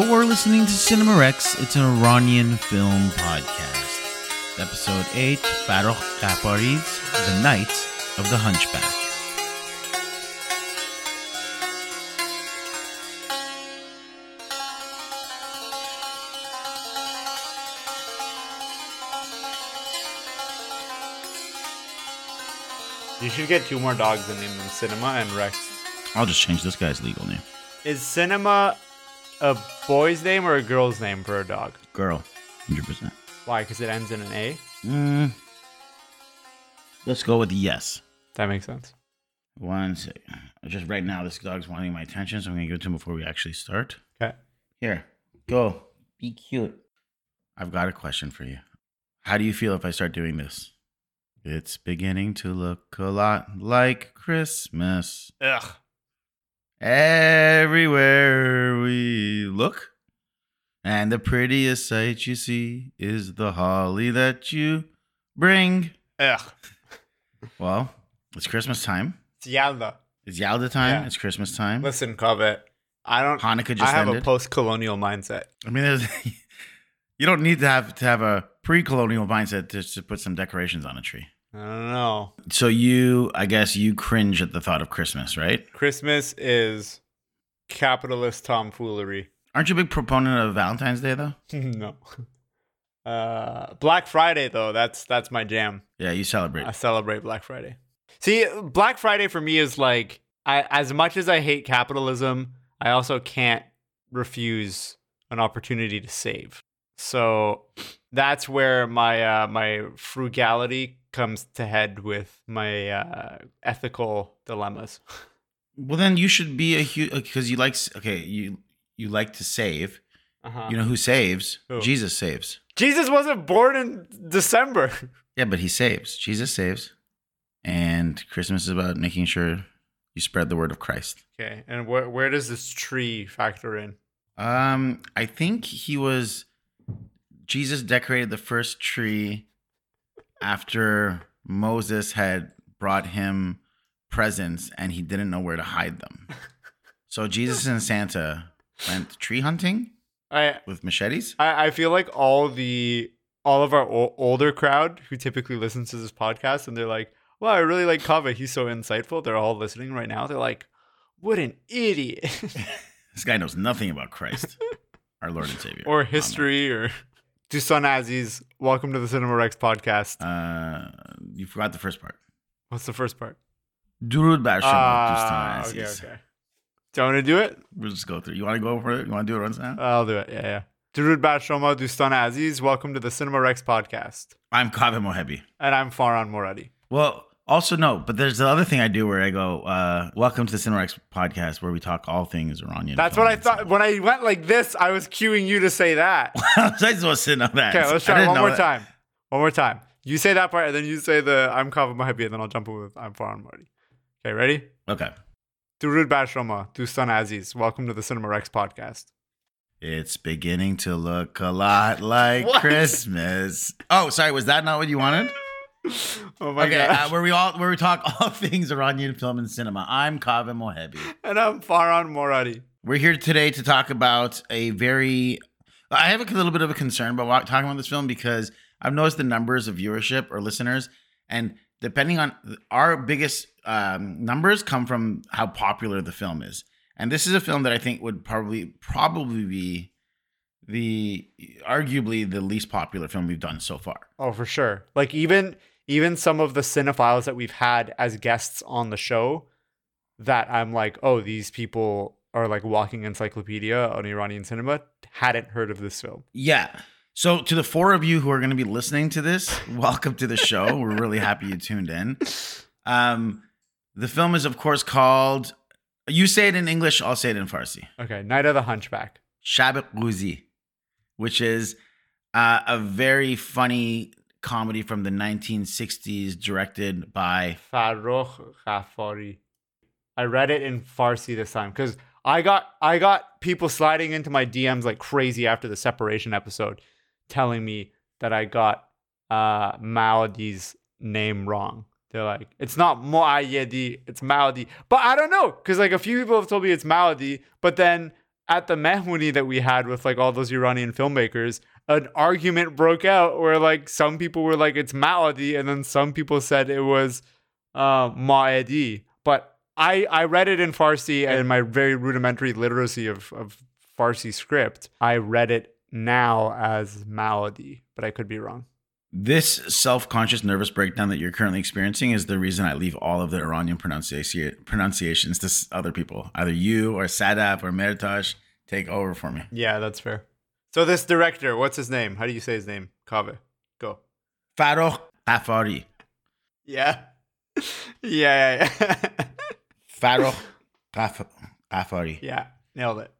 You're listening to Cinema Rex. It's an Iranian film podcast. Episode 8, Farrokh Ghaffari's The Night of the Hunchback. You should get two more dogs and name them Cinema and Rex. I'll just change this guy's legal name. Is Cinema a boy's name or a girl's name for a dog? Girl, 100%. Why? Because it ends in an A? Mm, let's go with yes. That makes sense. One second. Just right now, this dog's wanting my attention, so I'm going to give it to him before we actually start. Okay. Here, go. Be cute. I've got a question for you. How do you feel if I start doing this? It's beginning to look a lot like Christmas. Ugh. Everywhere we look. And the prettiest sight you see is the holly that you bring. Ugh. Well, it's Christmas time. It's Yalda. It's Yalda time. Yeah. It's Christmas time. Listen, Kaveh. I don't. Hanukkah just I have ended. a post-colonial mindset. I mean, there's, you don't need to have to have a pre-colonial mindset to, to put some decorations on a tree. I don't know. So you, I guess, you cringe at the thought of Christmas, right? Christmas is capitalist tomfoolery. Aren't you a big proponent of Valentine's Day, though? no. Uh, Black Friday though, that's that's my jam. Yeah, you celebrate. I celebrate Black Friday. See, Black Friday for me is like I as much as I hate capitalism, I also can't refuse an opportunity to save. So that's where my uh, my frugality comes to head with my uh, ethical dilemmas. Well, then you should be a huge because you like okay, you you like to save. Uh-huh. You know who saves? Who? Jesus saves. Jesus wasn't born in December. Yeah, but he saves. Jesus saves, and Christmas is about making sure you spread the word of Christ. Okay, and where where does this tree factor in? Um, I think he was Jesus decorated the first tree after Moses had brought him presents and he didn't know where to hide them. So Jesus and Santa went tree hunting I with machetes. I, I feel like all the all of our o- older crowd who typically listens to this podcast and they're like, "Wow, I really like Kaveh. He's so insightful." They're all listening right now. They're like, "What an idiot!" This guy knows nothing about Christ, our Lord and Savior. or history, or Dusan Aziz. Welcome to the Cinema Rex podcast. Uh, you forgot the first part. What's the first part? Durud bar shema Ah, okay, aziz. okay. Do you want to do it? We'll just go through. You want to go for it? You want to do it once now? I'll do it. Yeah, yeah. Durud Bat Shoma Dustan Aziz. Welcome to the Cinema Rex podcast. I'm Kaveh Mohebi. And I'm Farhan Moradi. Well, also no, but there's the other thing I do where I go, uh, "Welcome to the Cinerex podcast, where we talk all things Iranian." That's what I thought. When I went like this, I was cueing you to say that. I was supposed to know that. Okay, let's try one more that. time. One more time. You say that part, and then you say the I'm Kaveh Mohebi, and then I'll jump in with I'm Farhan Moradi. Okay, ready? Okay, Durud Bashroma, Dustan Aziz. Welcome to the Cinema Rex podcast. it's beginning to look a lot like? Christmas. Oh, sorry, was that not what you wanted? Oh my okay, god. uh, where we all where we talk all things Iranian film and cinema. I'm Kaveh Mohebi. and I'm Farhan Moradi. We're here today to talk about a very. I have a little bit of a concern about talking about this film because I've noticed the numbers of viewership or listeners, and depending on our biggest um, numbers come from how popular the film is. And this is a film that I think would probably probably be the arguably the least popular film we've done so far. Oh, for sure. Like even even some of the cinephiles that we've had as guests on the show, that I'm like, oh, these people are like walking encyclopedia on Iranian cinema. Hadn't heard of this film. Yeah. So to the four of you who are going to be listening to this, welcome to the show. We're really happy you tuned in. Um, the film is, of course, called. You say it in English. I'll say it in Farsi. Okay, Night of the Hunchback. Shab-e Ghuzi, which is uh, a very funny comedy from the 1960s, directed by. Farrokh Ghaffari. I read it in Farsi this time because I got I got people sliding into my DMs like crazy after the separation episode, telling me that I got uh Maodi's name wrong. They're like, it's not Muayyedi, it's Maudi. But I don't know, because like a few people have told me it's Maudi, but then at the Mehmouni that we had with like all those Iranian filmmakers, an argument broke out where like some people were like it's Maadi, and then some people said it was uh, Maedi. But I I read it in Farsi and my very rudimentary literacy of of Farsi script. I read it now as Maadi, but I could be wrong. This self-conscious nervous breakdown that you're currently experiencing is the reason I leave all of the Iranian pronunciation pronunciations to s- other people, either you or Sadaf or Mertash. Take over for me. Yeah, that's fair. So this director, what's his name? How do you say his name? Kaveh. Go. Farouk Afari. Yeah. yeah, yeah, yeah. Afari. yeah, nailed it.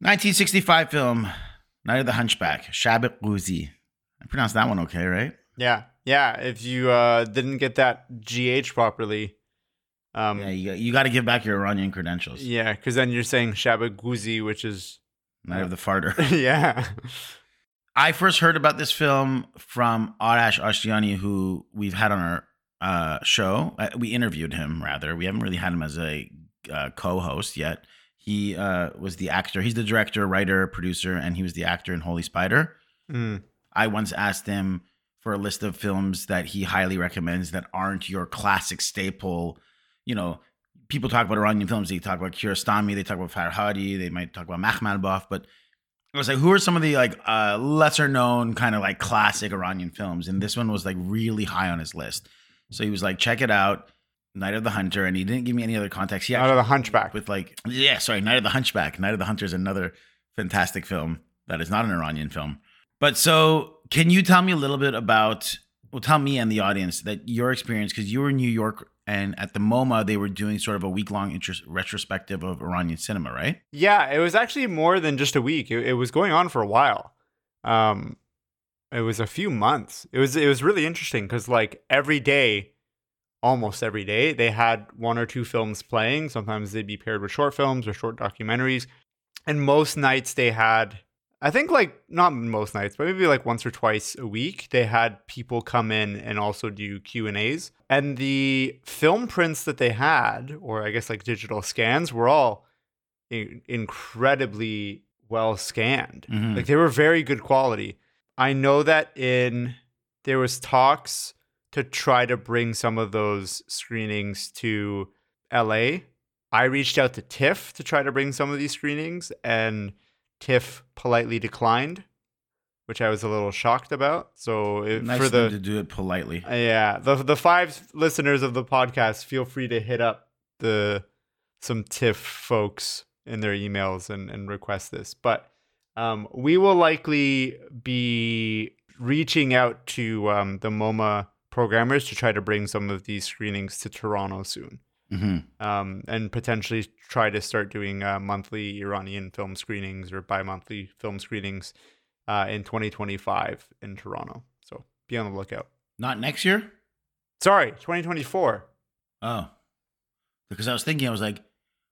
1965 film, Night of the Hunchback, Shab-e Ghuzi. I pronounced that one okay, right? Yeah, yeah. If you uh, didn't get that GH properly, um, Yeah, you, you got to give back your Iranian credentials. yeah, because then you're saying Shabbat Guzi, which is Night of the Farter. yeah, I first heard about this film from Arash Ashtiani, who we've had on our uh, show. Uh, we interviewed him, rather. We haven't really had him as a uh, co-host yet. He uh, was the actor. He's the director, writer, producer, and he was the actor in Holy Spider. Mm. I once asked him for a list of films that he highly recommends that aren't your classic staple. You know, people talk about Iranian films. They talk about Kiarostami. They talk about Farhadi. They might talk about Makhmalbaf. But I was like, who are some of the like uh, lesser known kind of like classic Iranian films? And this one was like really high on his list. So he was like, check it out, Night of the Hunter, and he didn't give me any other context. He out of the Hunchback. with like yeah, sorry, Night of the Hunchback. Night of the Hunter is another fantastic film that is not an Iranian film. But so, can you tell me a little bit about? Well, tell me and the audience that your experience because you were in New York and at the MoMA they were doing sort of a week long interest retrospective of Iranian cinema, right? Yeah, it was actually more than just a week. It, it was going on for a while. Um, it was a few months. It was it was really interesting because like every day, almost every day, they had one or two films playing. Sometimes they'd be paired with short films or short documentaries, and most nights they had. I think like not most nights, but maybe like once or twice a week, they had people come in and also do Q and A's. And the film prints that they had, or I guess like digital scans, were all in- incredibly well scanned. Mhm. Like they were very good quality. I know that in there was talks to try to bring some of those screenings to LA. I reached out to TIFF to try to bring some of these screenings and TIFF politely declined, which I was a little shocked about. So it, Nice for the to do it politely. Yeah, the the five listeners of the podcast, feel free to hit up the some TIFF folks in their emails and and request this. But um, we will likely be reaching out to um, the MoMA programmers to try to bring some of these screenings to Toronto soon, hmm um, and potentially try to start doing uh, monthly Iranian film screenings or bi-monthly film screenings uh, in 2025 in Toronto. So be on the lookout. Not next year. Sorry, 2024. Oh, because I was thinking, I was like,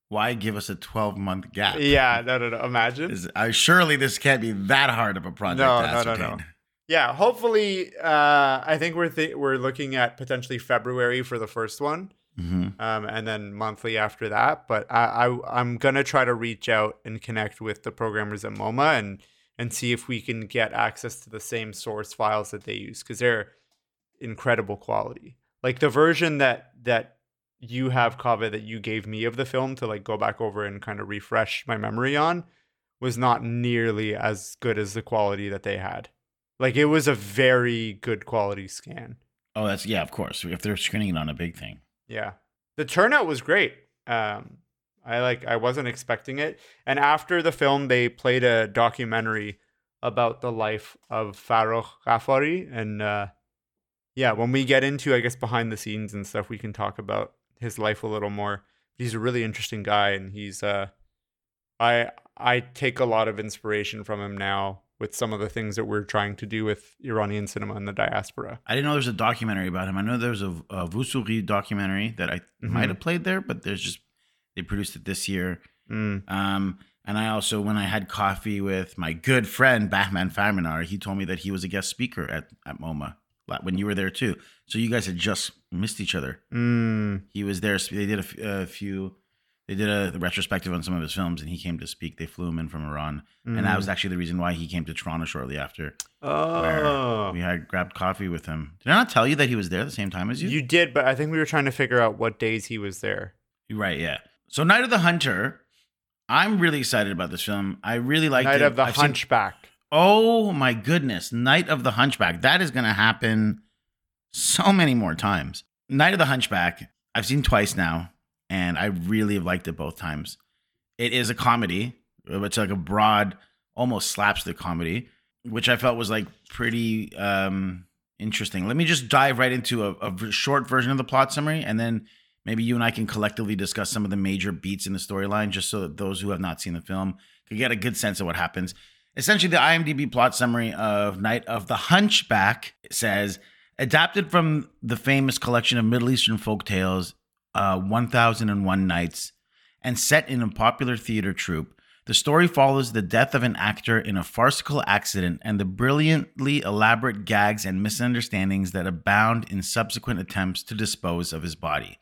why give us a twelve month gap? Yeah, no, no, no. Imagine. Is, I surely this can't be that hard of a project. No, to no, no, no. Yeah, hopefully. Uh, I think we're th- we're looking at potentially February for the first one, Mhm. um, and then monthly after that. But I, I I'm gonna try to reach out and connect with the programmers at MoMA and and see if we can get access to the same source files that they use because they're incredible quality. Like the version that that you have, Kaveh, that you gave me of the film to like go back over and kind of refresh my memory on was not nearly as good as the quality that they had. Like it was a very good quality scan. Oh, that's yeah, of course. If they're screening it on a big thing. Yeah. The turnout was great. Um I like I wasn't expecting it. And after the film they played a documentary about the life of Farouk Ghaffari and uh yeah, when we get into I guess behind the scenes and stuff we can talk about his life a little more. He's a really interesting guy and he's uh I I take a lot of inspiration from him now with some of the things that we're trying to do with Iranian cinema in the diaspora. I didn't know there was a documentary about him. I know there was a, a Vusuri documentary that I Mhm. might have played there, but there's just they produced it this year. Mm. Um, and I also, when I had coffee with my good friend Bahman Farmanara, he told me that he was a guest speaker at at MoMA when you were there too. So you guys had just missed each other. Mm. He was there. They did a few They did a retrospective on some of his films, and he came to speak. They flew him in from Iran, and that was mm. actually the reason why he came to Toronto shortly after. Oh. we had grabbed coffee with him. Did I not tell you that he was there the same time as you? You did, but I think we were trying to figure out what days he was there. Right, yeah. So Night of the Hunter, I'm really excited about this film. I really like Night it. of the I've seen- Hunchback. oh my goodness, Night of the Hunchback. That is going to happen so many more times. Night of the Hunchback, I've seen twice now, and I really liked it both times. It is a comedy. But it's like a broad, almost slapstick comedy, which I felt was like pretty um, interesting. Let me just dive right into a, a short version of the plot summary, and then maybe you and I can collectively discuss some of the major beats in the storyline, just so that those who have not seen the film could get a good sense of what happens. Essentially, the IMDb plot summary of Night of the Hunchback says adapted from the famous collection of Middle Eastern folk tales, uh, 1001 Nights, and set in a popular theater troupe. The story follows the death of an actor in a farcical accident and the brilliantly elaborate gags and misunderstandings that abound in subsequent attempts to dispose of his body.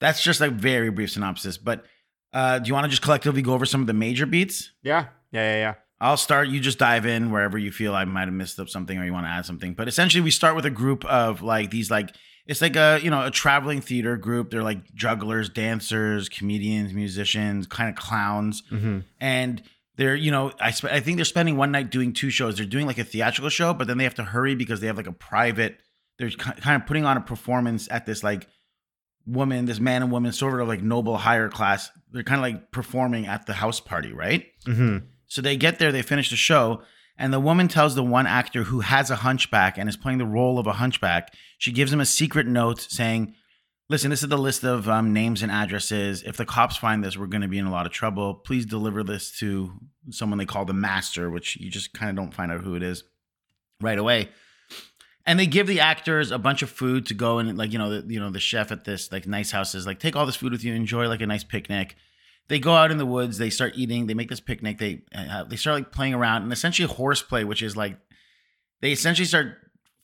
That's just a very brief synopsis, but uh, do you want to just collectively go over some of the major beats? Yeah. Yeah, yeah, yeah. I'll start. You just dive in wherever you feel I might have missed up something or you want to add something. But essentially, we start with a group of like these like it's like a you know a traveling theater group. They're like jugglers, dancers, comedians, musicians, kind of clowns, Mm-hmm. and they're you know I sp- I think they're spending one night doing two shows. They're doing like a theatrical show, but then they have to hurry because they have like a private. They're kind of putting on a performance at this like woman, this man and woman, sort of like noble higher class. They're kind of like performing at the house party, right? Mm-hmm. So they get there, they finish the show, and the woman tells the one actor who has a hunchback and is playing the role of a hunchback, she gives him a secret note saying, Listen, this is the list of um, names and addresses. If the cops find this, we're going to be in a lot of trouble. Please deliver this to someone they call the master, which you just kind of don't find out who it is right away. And they give the actors a bunch of food to go and like you know the, you know the chef at this like nice house is like take all this food with you, enjoy like a nice picnic they go out in the woods they start eating they make this picnic they uh, they start like playing around and essentially horseplay which is like they essentially start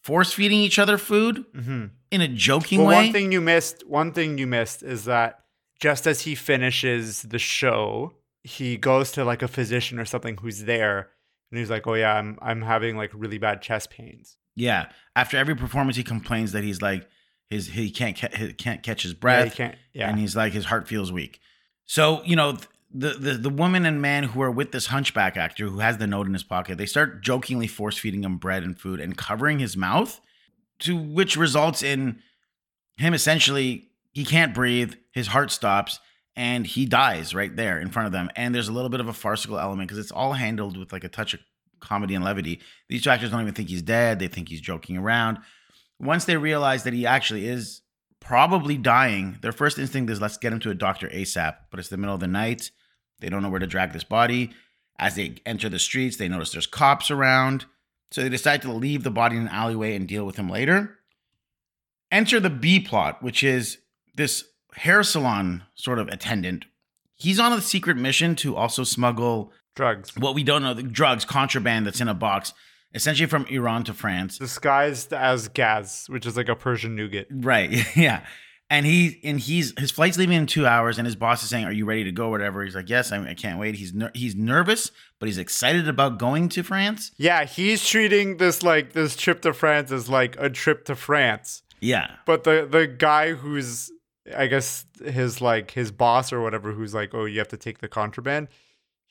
force feeding each other food Mm-hmm. in a joking Well, way one thing you missed, one thing you missed is that just as he finishes the show, he goes to like a physician or something who's there, and he's like, "Oh yeah, I'm I'm having like really bad chest pains." yeah after every performance he complains that he's like his he can't ca- he can't catch his Yeah, breath he can't. Yeah, and he's like his heart feels weak so you know the, the the woman and man who are with this hunchback actor who has the note in his pocket they start jokingly force feeding him bread and food and covering his mouth to which results in him essentially he can't breathe his heart stops and he dies right there in front of them. And there's a little bit of a farcical element because it's all handled with like a touch of comedy and levity. These two actors don't even think he's dead. They think he's joking around. Once they realize that he actually is probably dying, their first instinct is let's get him to a doctor ASAP. But it's the middle of the night. They don't know where to drag this body. As they enter the streets, they notice there's cops around. So they decide to leave the body in an alleyway and deal with him later. Enter the B plot, which is this hair salon sort of attendant. He's on a secret mission to also smuggle drugs what we don't know the drugs, contraband that's in a box, essentially from Iran to France. disguised as Gaz, which is like a Persian nougat. Right. Yeah. And he and he's his flight's leaving in two hours, and his boss is saying, "Are you ready to go?" Whatever. He's like, "Yes, I, I can't wait." He's ner- he's nervous, but he's excited about going to France. Yeah, he's treating this like this trip to France as like a trip to France. Yeah. But the the guy who's I guess his like his boss or whatever who's like, "Oh, you have to take the contraband."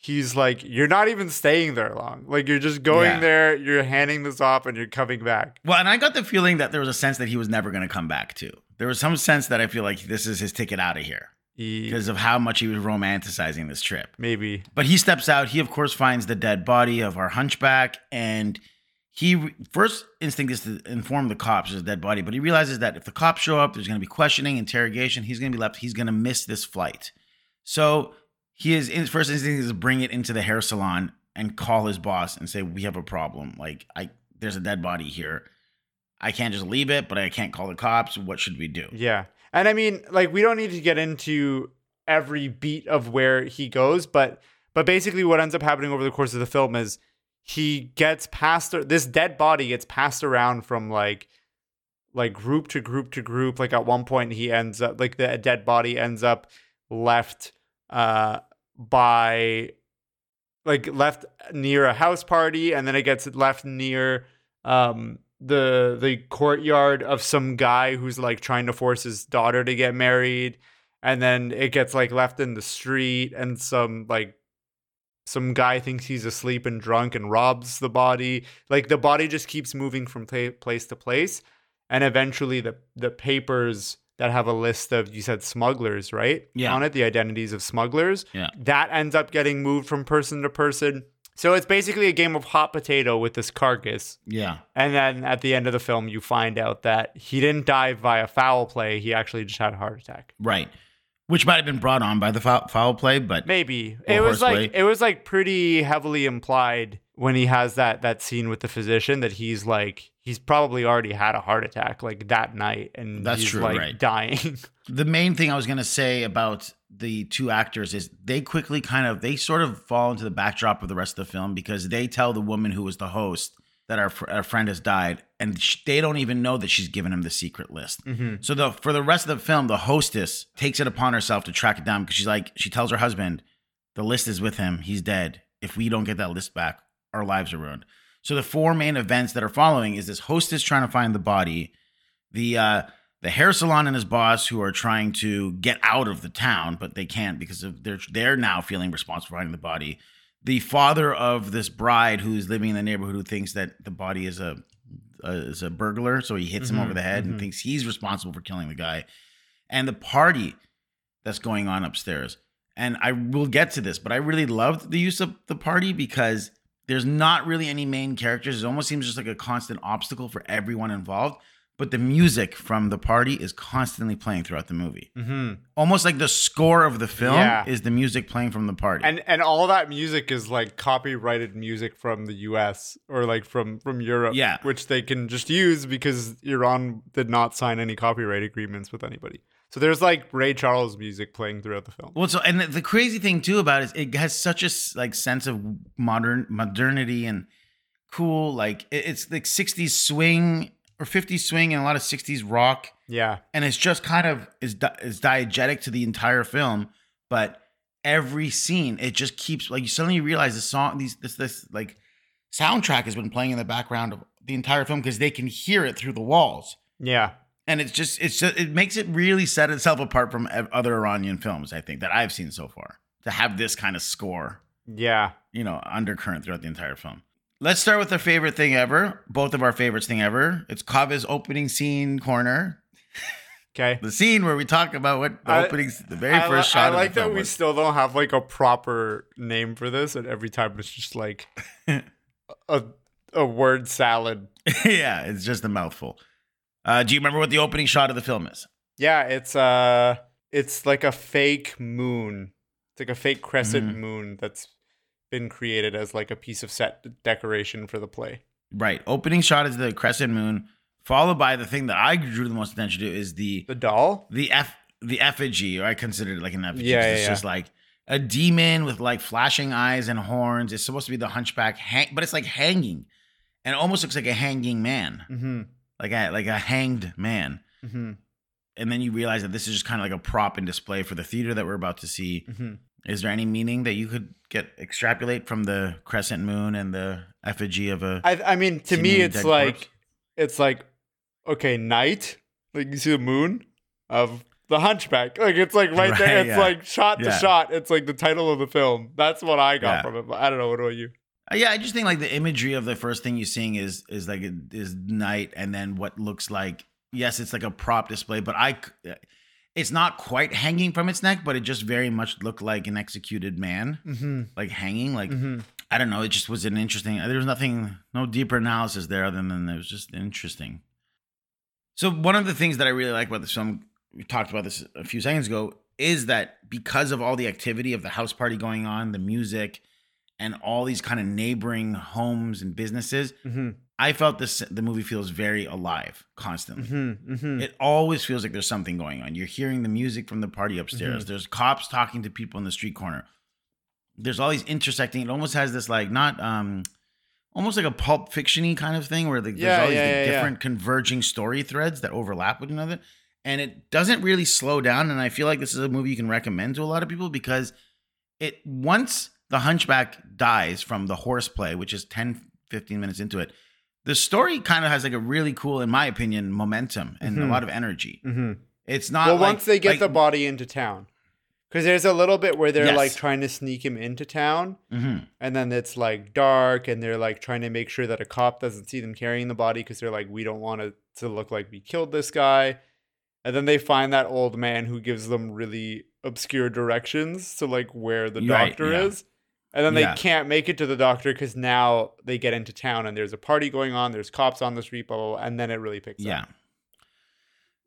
He's like, "You're not even staying there long. Like you're just going Yeah. there, you're handing this off and you're coming back." Well, and I got the feeling that there was a sense that he was never going to come back too. There was some sense that I feel like this is his ticket out of here because of how much he was romanticizing this trip. maybe. But he steps out. He, of course, finds the dead body of our hunchback. And he first instinct is to inform the cops of his dead body. But he realizes that if the cops show up, there's going to be questioning, interrogation. He's going to be left. He's going to miss this flight. So he is his first instinct is to bring it into the hair salon and call his boss and say, "We have a problem. Like, I there's a dead body here. I can't just leave it, but I can't call the cops. What should we do?" Yeah. And I mean, like we don't need to get into every beat of where he goes, but but basically what ends up happening over the course of the film is he gets passed this dead body gets passed around from like like group to group to group like at one point he ends up like the dead body ends up left uh, by like left near a house party, and then it gets left near um, the the courtyard of some guy who's like trying to force his daughter to get married, and then it gets like left in the street, and some like some guy thinks he's asleep and drunk and robs the body. Like the body just keeps moving from pla- place to place, and eventually the the papers that have a list of you said smugglers, right? Yeah. On it, the identities of smugglers. Yeah. That ends up getting moved from person to person. So it's basically a game of hot potato with this carcass. Yeah. And then at the end of the film, you find out that he didn't die via foul play. He actually just had a heart attack. Right. Which might have been brought on by the foul, foul play, but Maybe it was like it was like pretty heavily implied when he has that that scene with the physician that he's like he's probably already had a heart attack like that night and That's he's true, like right. dying. the main thing I was gonna say about the two actors is they quickly kind of they sort of fall into the backdrop of the rest of the film because they tell the woman who was the host that our, our friend has died, and sh- they don't even know that she's given him the secret list. mm-hmm. So the for the rest of the film, the hostess takes it upon herself to track it down because she's like she tells her husband, the list is with him, he's dead. If we don't get that list back, our lives are ruined. So the four main events that are following is this hostess trying to find the body, the uh, the hair salon and his boss who are trying to get out of the town, but they can't because of they're they're now feeling responsible for finding the body. The father of this bride who's living in the neighborhood who thinks that the body is a, a is a burglar, so he hits him Mhm, over the head mhm. and thinks he's responsible for killing the guy, and the party that's going on upstairs. And I will get to this, but I really loved the use of the party because there's not really any main characters. It almost seems just like a constant obstacle for everyone involved. But the music from the party is constantly playing throughout the movie. Mm-hmm. Almost like the score of the film Yeah. is the music playing from the party. And and all that music is like copyrighted music from the U.S. or like from from Europe, Yeah. which they can just use because Iran did not sign any copyright agreements with anybody. So there's like Ray Charles music playing throughout the film. Well, so and the, the crazy thing too about it is it has such a like sense of modern modernity and cool like it- it's like 60s swing or 50s swing and a lot of 60s rock Yeah, and it's just kind of is is diegetic to the entire film but every scene it just keeps like you suddenly realize the song these this this like soundtrack has been playing in the background of the entire film because they can hear it through the walls yeah. And it's just it's just it makes it really set itself apart from other Iranian films I think that I've seen so far to have this kind of score Yeah. you know undercurrent throughout the entire film. Let's start with our favorite thing ever, both of our favorites thing ever. It's Kaveh's opening scene corner, Okay. the scene where we talk about what the I- opening, the very I, first li- shot I like that we was. still don't have like a proper name for this, and every time it's just like a a word salad. yeah, it's just a mouthful. Uh, do you remember what the opening shot of the film is? Yeah, it's uh it's like a fake moon. It's like a fake crescent Mhm. moon that's been created as like a piece of set decoration for the play. Right. Opening shot is the crescent moon, followed by the thing that I drew the most attention to is the The doll? the f the effigy, or I consider it like an effigy. Yeah, yeah, it's yeah. just like a demon with like flashing eyes and horns. It's supposed to be the hunchback, hang- but it's like hanging, and it almost looks like a hanging man, Mm-hmm. Like a like a hanged man. Mm-hmm. And then you realize that this is just kind of like a prop and display for the theater that we're about to see. Mm-hmm. Is there any meaning that you could get extrapolate from the crescent moon and the effigy of a? I I mean to me it's like corpse? it's like okay, night. Like you see the moon of the hunchback. Like it's like right, there. It's yeah. like shot to Yeah. shot. It's like the title of the film. That's what I got Yeah. from it. But I don't know what about you. Uh, Yeah, I just think like the imagery of the first thing you're seeing is is like is night, and then what looks like yes, it's like a prop display, but I, it's not quite hanging from its neck, but it just very much looked like an executed man, Mm-hmm. like hanging. Like Mm-hmm. I don't know, it just was an interesting. There was nothing, no deeper analysis there other than it was just interesting. So one of the things that I really like about this film, we talked about this a few seconds ago, is that because of all the activity of the house party going on, the music, and all these kind of neighboring homes and businesses, Mm-hmm. I felt this the movie feels very alive constantly. Mm-hmm. Mm-hmm. It always feels like there's something going on. You're hearing the music from the party upstairs. There's cops talking to people in the street corner. There's all these intersecting. It almost has this like not um almost like a pulp fictiony kind of thing where like, Yeah, there's all these yeah, yeah. different converging story threads that overlap with another. and it doesn't really slow down. And I feel like this is a movie you can recommend to a lot of people because it once the hunchback dies from the horseplay, which is 10, 15 minutes into it, the story kind of has like a really cool, in my opinion, momentum and a Mhm. lot of energy. Mm-hmm. It's not Well, like- once they get like- the body into town, because there's a little bit where they're Yes. like trying to sneak him into town, Mhm. and then it's like dark, and they're like trying to make sure that a cop doesn't see them carrying the body because they're like, we don't want it to look like we killed this guy. And then they find that old man who gives them really obscure directions to like where the Right, doctor yeah. is. And then they Yeah. can't make it to the doctor because now they get into town and there's a party going on, there's cops on the street, blah, blah, blah, and then it really picks Yeah. up.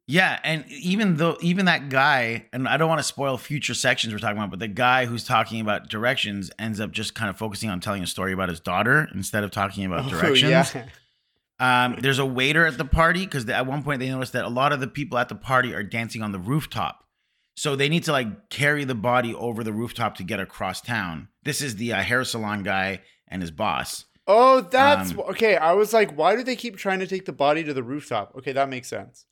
Yeah, and even though even that guy, and I don't want to spoil future sections we're talking about, but the guy who's talking about directions ends up just kind of focusing on telling a story about his daughter instead of talking about Oh, directions. yeah. Um, there's a waiter at the party because at one point they noticed that a lot of the people at the party are dancing on the rooftop. So they need to like carry the body over the rooftop to get across town. This is the uh, hair salon guy and his boss. Oh, that's Um, okay. I was like, why do they keep trying to take the body to the rooftop? Okay, that makes sense.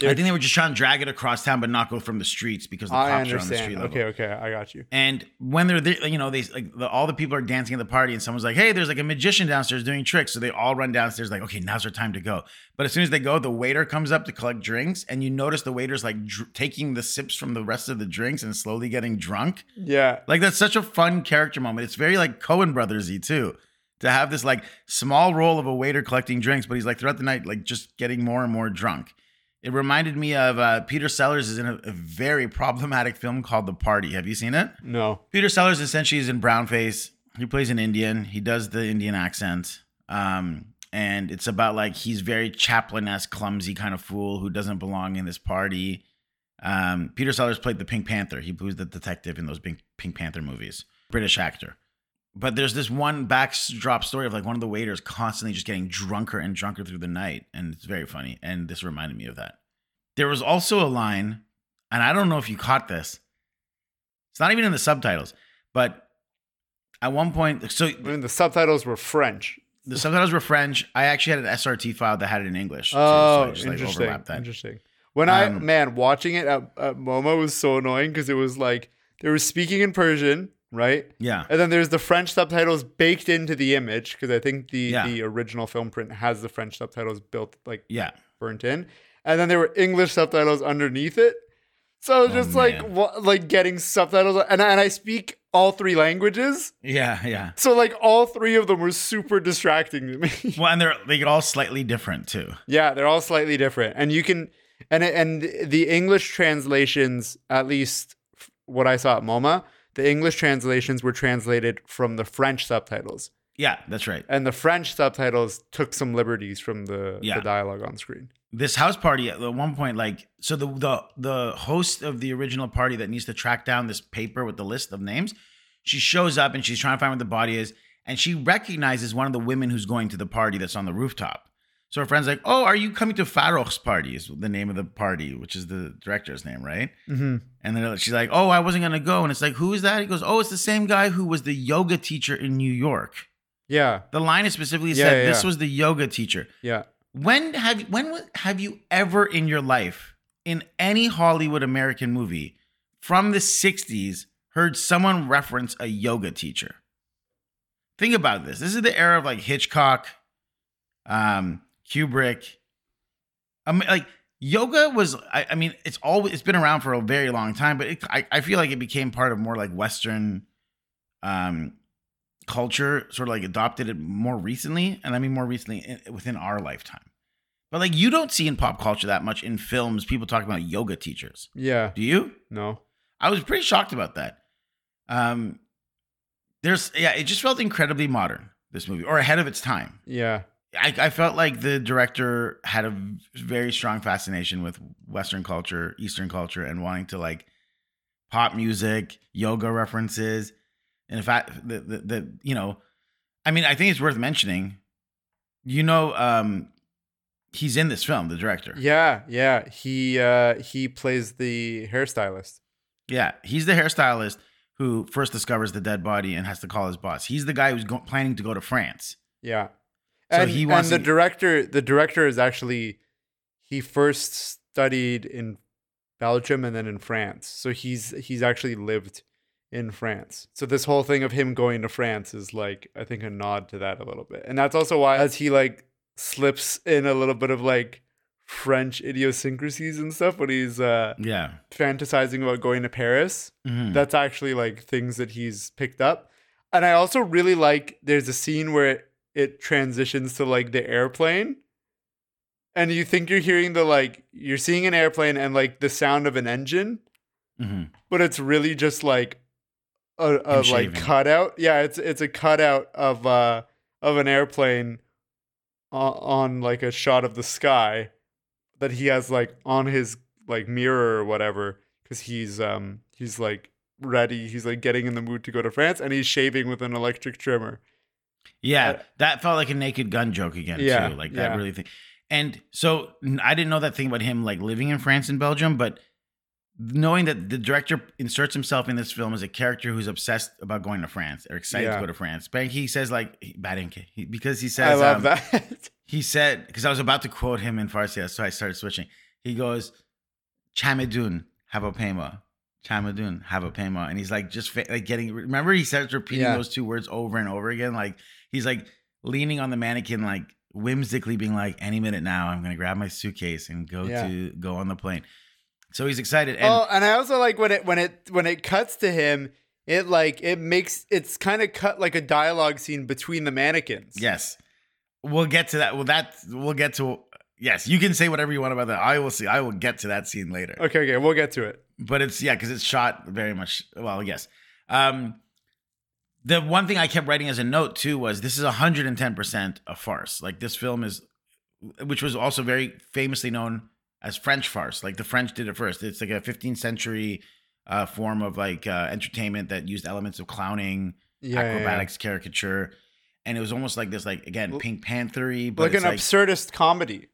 I think they were just trying to drag it across town, but not go from the streets because the I cops are on the street level. Okay, okay, I got you. And when they're there, you know, they like the, all the people are dancing at the party, and someone's like, "Hey, there's like a magician downstairs doing tricks." So they all run downstairs, like, "Okay, now's our time to go." But as soon as they go, the waiter comes up to collect drinks, and you notice the waiter's like dr- taking the sips from the rest of the drinks and slowly getting drunk. Yeah, Like that's such a fun character moment. It's very like Coen Brothersy too, to have this like small role of a waiter collecting drinks, but he's like throughout the night like just getting more and more drunk. It reminded me of uh, Peter Sellers is in a, a very problematic film called The Party. Have you seen it? no. Peter Sellers essentially is in brownface. He plays an Indian. He does the Indian accent. Um, and it's about like he's very Chaplin-esque, clumsy kind of fool who doesn't belong in this party. Um, Peter Sellers played the Pink Panther. He was the detective in those Pink, Pink Panther movies. British actor. But there's this one backdrop story of like one of the waiters constantly just getting drunker and drunker through the night. And it's very funny. And this reminded me of that. There was also a line, and I don't know if you caught this. It's not even in the subtitles, but at one point, so I mean, the subtitles were French. the subtitles were French. I actually had an SRT file that had it in English. so Oh, I just, interesting. that. Interesting. When I Um, man watching it at, at MoMA was so annoying because it was like they were speaking in Persian, right? Yeah. And then there's the French subtitles baked into the image because I think the Yeah. the original film print has the French subtitles built like Yeah. burnt in, and then there were English subtitles underneath it. So Oh, just like man. what, like getting subtitles, and I, and I speak all three languages, Yeah. Yeah. so like all three of them were super distracting to me. Well, and they're they all slightly different too. yeah, they're all slightly different, and you can and and the English translations, at least what I saw at MoMA, the English translations were translated from the French subtitles, Yeah, that's right. and the French subtitles took some liberties from the, Yeah. the dialogue on screen. This house party at one point, like, so the the the host of the original party that needs to track down this paper with the list of names, she shows up and she's trying to find where the body is, and she recognizes one of the women who's going to the party that's on the rooftop. So her friend's like, "Oh, are you coming to Farokh's party?" Is the name of the party, which is the director's name, right? Mm-hmm. And then she's like, "Oh, I wasn't gonna go." And it's like, "Who is that?" He goes, "Oh, it's the same guy who was the yoga teacher in New York." Yeah, The line is specifically Yeah, said, yeah, "This yeah. was the yoga teacher." yeah. When have when have you ever in your life in any Hollywood American movie from the 60s heard someone reference a yoga teacher? Think about this. This is the era of like Hitchcock, um, Kubrick. I mean, like yoga was. I, I mean, it's always it's been around for a very long time, but it, I I feel like it became part of more like Western, um, culture. Sort of like adopted it more recently, and I mean more recently in, within our lifetime. But like you don't see in pop culture that much in films people talking about yoga teachers. Yeah. Do you? No. I was pretty shocked about that. Um, there's yeah, it just felt incredibly modern. This movie, or ahead of its time. Yeah. I, I felt like the director had a very strong fascination with Western culture, Eastern culture, and wanting to like pop music, yoga references, and in fact, the, the, the you know, I mean, I think it's worth mentioning. You know, um, he's in this film, the director. Yeah. Yeah. He uh he plays the hairstylist. Yeah, he's the hairstylist who first discovers the dead body and has to call his boss. He's the guy who's go- planning to go to France. Yeah. So and, he wants and the to- director the director is actually he first studied in Belgium and then in France. So he's he's actually lived in France. So this whole thing of him going to France is like I think a nod to that a little bit. And that's also why as he like slips in a little bit of like French idiosyncrasies and stuff when he's uh Yeah. fantasizing about going to Paris. Mhm. That's actually like things that he's picked up. And I also really like there's a scene where it, it transitions to like the airplane. And you think you're hearing the like you're seeing an airplane and like the sound of an engine, Mhm. but it's really just like a, a like cutout. Yeah, it's it's a cutout of uh of an airplane on, on like a shot of the sky that he has like on his like mirror or whatever because he's um he's like ready he's like getting in the mood to go to france and he's shaving with an electric trimmer Yeah, Uh, that felt like a naked gun joke again Yeah, too. Like that yeah. really thing. And so I didn't know that thing about him like living in France and Belgium, but knowing that the director inserts himself in this film as a character who's obsessed about going to France or excited Yeah. to go to France. But he says like he- bad ink because he says i love um, that he said because I was about to quote him in Farsi, so I started switching. He goes, "Chamedun have Chamedun have a pema," and he's like just fa- like getting. Remember, he starts repeating Yeah. those two words over and over again. Like he's like leaning on the mannequin, like whimsically being like, "Any minute now, I'm gonna grab my suitcase and go Yeah. to go on the plane." So he's excited, and oh and i also like when it when it when it cuts to him it like it makes it's kind of cut like a dialogue scene between the mannequins yes, we'll get to that. Well, that we'll get to. Yes, you can say whatever you want about that. I will see. I will get to that scene later. okay okay we'll get to it but it's yeah because it's shot very much well yes um the one thing i kept writing as a note too was this is 110% a farce like this film is which was also very famously known as french farce like the french did it first it's like a 15th century uh, form of like uh, entertainment that used elements of clowning yeah, yeah, yeah. acrobatics caricature and it was almost like this like again pink panthery but like an like, absurdist comedy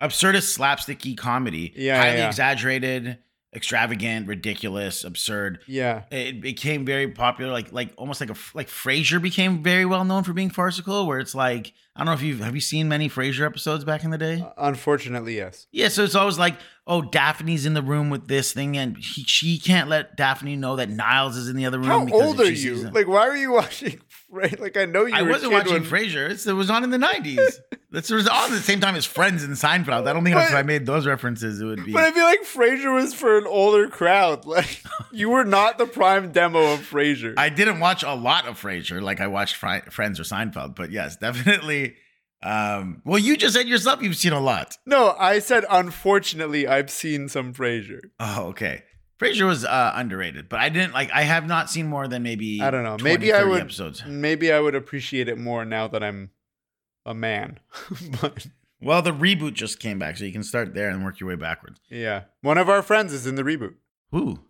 absurdist slapsticky comedy Yeah, highly yeah. exaggerated extravagant ridiculous absurd yeah it became very popular like like almost like a like Frasier became very well known for being farcical where it's like I don't know if you've have you seen many Frasier episodes back in the day uh, unfortunately yes yeah so it's always like oh Daphne's in the room with this thing and he, she can't let Daphne know that Niles is in the other room How old are you? Like, why are you watching? Right? Like, I know you. I were wasn't watching when- Frasier it's, it was on in the 90s this was on at the same time as Friends and Seinfeld I don't think if I made those references it would be But I feel like Frasier was for an older crowd. Like, you were not the prime demo of Frasier. I didn't watch a lot of Frasier, like I watched Fri- Friends or Seinfeld, but yes, definitely. Um, well, you just said yourself you've seen a lot. no, I said unfortunately, I've seen some Frasier. Oh, okay. Frasier was uh, underrated, but I didn't like. I have not seen more than maybe I don't know. 20, Maybe I would. episodes. Maybe I would appreciate it more now that I'm a man. but Well, the reboot just came back, so you can start there and work your way backwards. yeah, one of our friends is in the reboot. Who?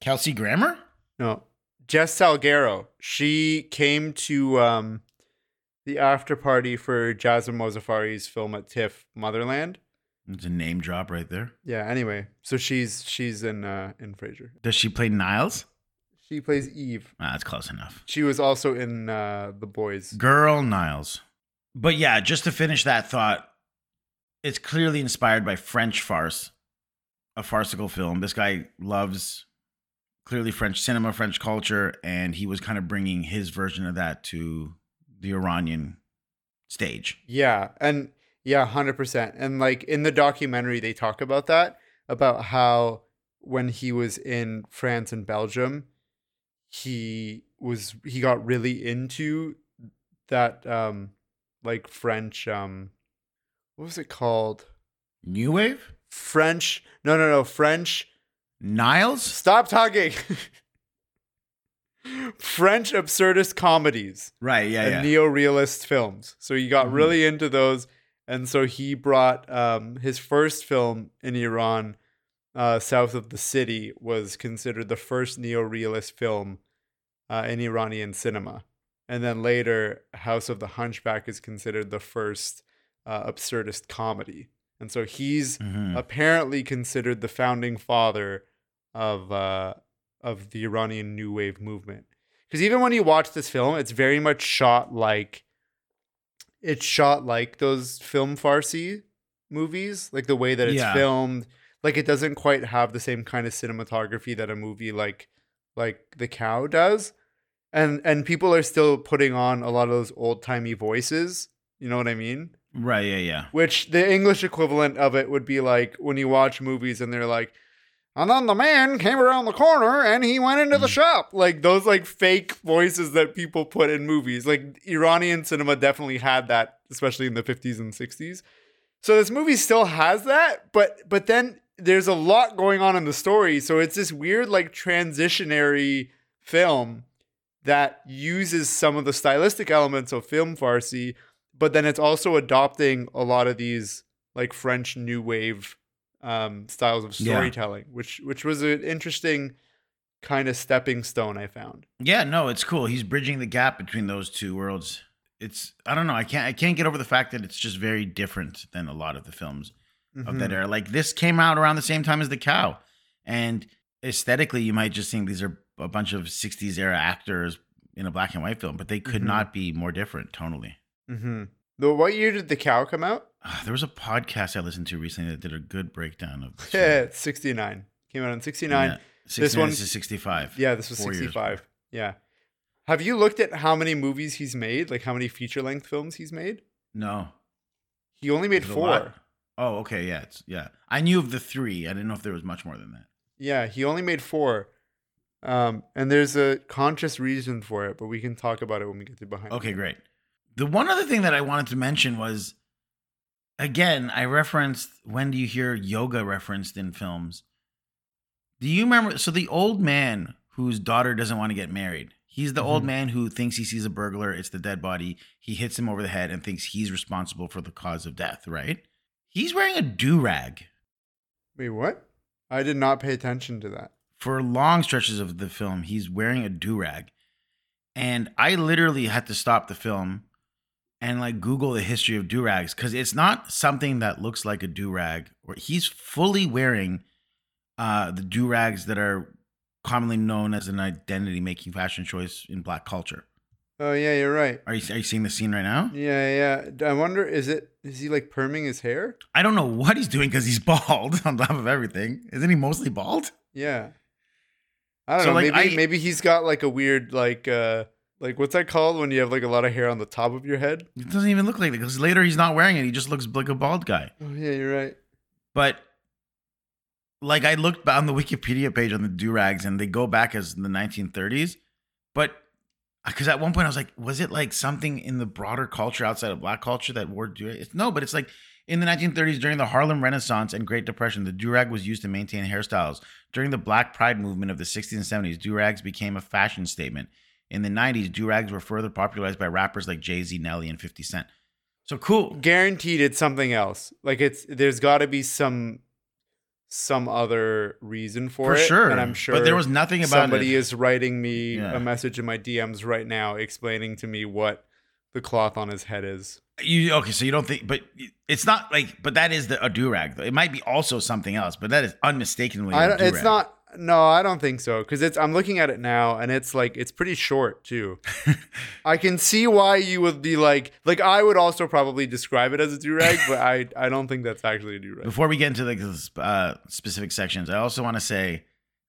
Kelsey Grammer? No, Jess Salgueiro. She came to um, the after party for Jasmin Mozaffari's film at TIFF Motherland. It's a name drop right there. Yeah. Anyway, so she's she's in uh, in Frasier. Does she play Niles? She plays Eve. Ah, that's close enough. She was also in uh, The Boys. Girl Niles. But yeah, just to finish that thought, it's clearly inspired by French farce, a farcical film. This guy loves clearly French cinema, French culture, and he was kind of bringing his version of that to the Iranian stage. Yeah, and yeah, hundred percent. And like in the documentary, they talk about that about how when he was in France and Belgium, he was he got really into that um like French um what was it called? New Wave? French no no no French Niles? stop talking French absurdist comedies Right, yeah, yeah. neo-realist films. So he got Mhm. really into those, and so he brought um, his first film in Iran, uh, South of the City, was considered the first neo-realist film uh, in Iranian cinema, and then later, House of the Hunchback is considered the first uh, absurdist comedy, and so he's Mhm. apparently considered the founding father of uh, of the Iranian New Wave movement. Because even when you watch this film, it's very much shot like it's shot like those film Farsi movies, like the way that it's Yeah. filmed, like it doesn't quite have the same kind of cinematography that a movie like like The Cow does. And and people are still putting on a lot of those old-timey voices, you know what I mean? Right. Yeah. Yeah. Which the English equivalent of it would be like when you watch movies and they're like, and then the man came around the corner and he went into the Mm. shop. Like those like fake voices that people put in movies. Like Iranian cinema definitely had that, especially in the 50s and 60s. So this movie still has that, but but then there's a lot going on in the story. So it's this weird like transitionary film that uses some of the stylistic elements of film Farsi, but then it's also adopting a lot of these like French new wave um, styles of Yeah. storytelling, which which was an interesting kind of stepping stone I found. Yeah, no, it's cool. He's bridging the gap between those two worlds. It's I don't know. I can't I can't get over the fact that it's just very different than a lot of the films of that Mhm. era. Like this came out around the same time as The Cow, and aesthetically, you might just think these are a bunch of '60s era actors in a black and white film, but they could Mhm. not be more different tonally. Mhm. The what year did the cow come out? Ah, there was a podcast I listened to recently that did a good breakdown of this. Yeah, 69. Came out in 69. Yeah, This 69 one- to 65. Yeah, this was Four years. 65. Yeah. Have you looked at how many movies he's made? Like how many feature length films he's made? No, He only made Is a four. Oh, okay, yeah, it's yeah. I knew of the three. I didn't know if there was much more than that. Yeah, he only made four. Um, and there's a conscious reason for it, but we can talk about it when we get to behind. Okay, great. The one other thing that I wanted to mention was again, I referenced when do you hear yoga referenced in films? Do you remember? So, the old man whose daughter doesn't want to get married, he's the old Mhm. man who thinks he sees a burglar, it's the dead body. He hits him over the head and thinks he's responsible for the cause of death, right? He's wearing a do rag Wait, what? I did not pay attention to that. for long stretches of the film. He's wearing a do rag. And I literally had to stop the film and like Google the history of do rags because it's not something that looks like a do rag. Or he's fully wearing uh, the do rags that are commonly known as an identity making fashion choice in black culture. Oh yeah, you're right. Are you, are you seeing the scene right now? Yeah, yeah. I wonder, is it is he like perming his hair? I don't know what he's doing because he's bald on top of everything. Isn't he mostly bald? Yeah. I don't So, know. like, maybe I- maybe he's got like a weird like uh like what's that called when you have like a lot of hair on the top of your head? It doesn't even look like that because later he's not wearing it. He just looks like a bald guy. Oh yeah, you're right. But like I looked on the Wikipedia page on the do rags and they go back as the 1930s. But uh, because at one point I was like, was it like something in the broader culture outside of black culture that wore do it's no, but it's like in the 1930s during the Harlem Renaissance and Great Depression, the do rag was used to maintain hairstyles. During the Black Pride movement of the 60s and 70s, do rags became a fashion statement. In the 90s, do rags were further popularized by rappers like Jay Z, Nelly, and 50 Cent. So cool. Guaranteed it's something else. Like it's there's got to be some some other reason for, it. For it. sure. And I'm sure But there was nothing about somebody it. is writing me Yeah. a message in my DMs right now explaining to me what the cloth on his head is. You okay? So you don't think, but it's not like, but that is the a do rag. Though. It might be also something else, but that is unmistakably. I don't, it's not. No, I don't think so. Because it's. I'm looking at it now, and it's like it's pretty short too. I can see why you would be like. Like I would also probably describe it as a do rag, but I. I don't think that's actually a do rag. Before we get into the uh, specific sections, I also want to say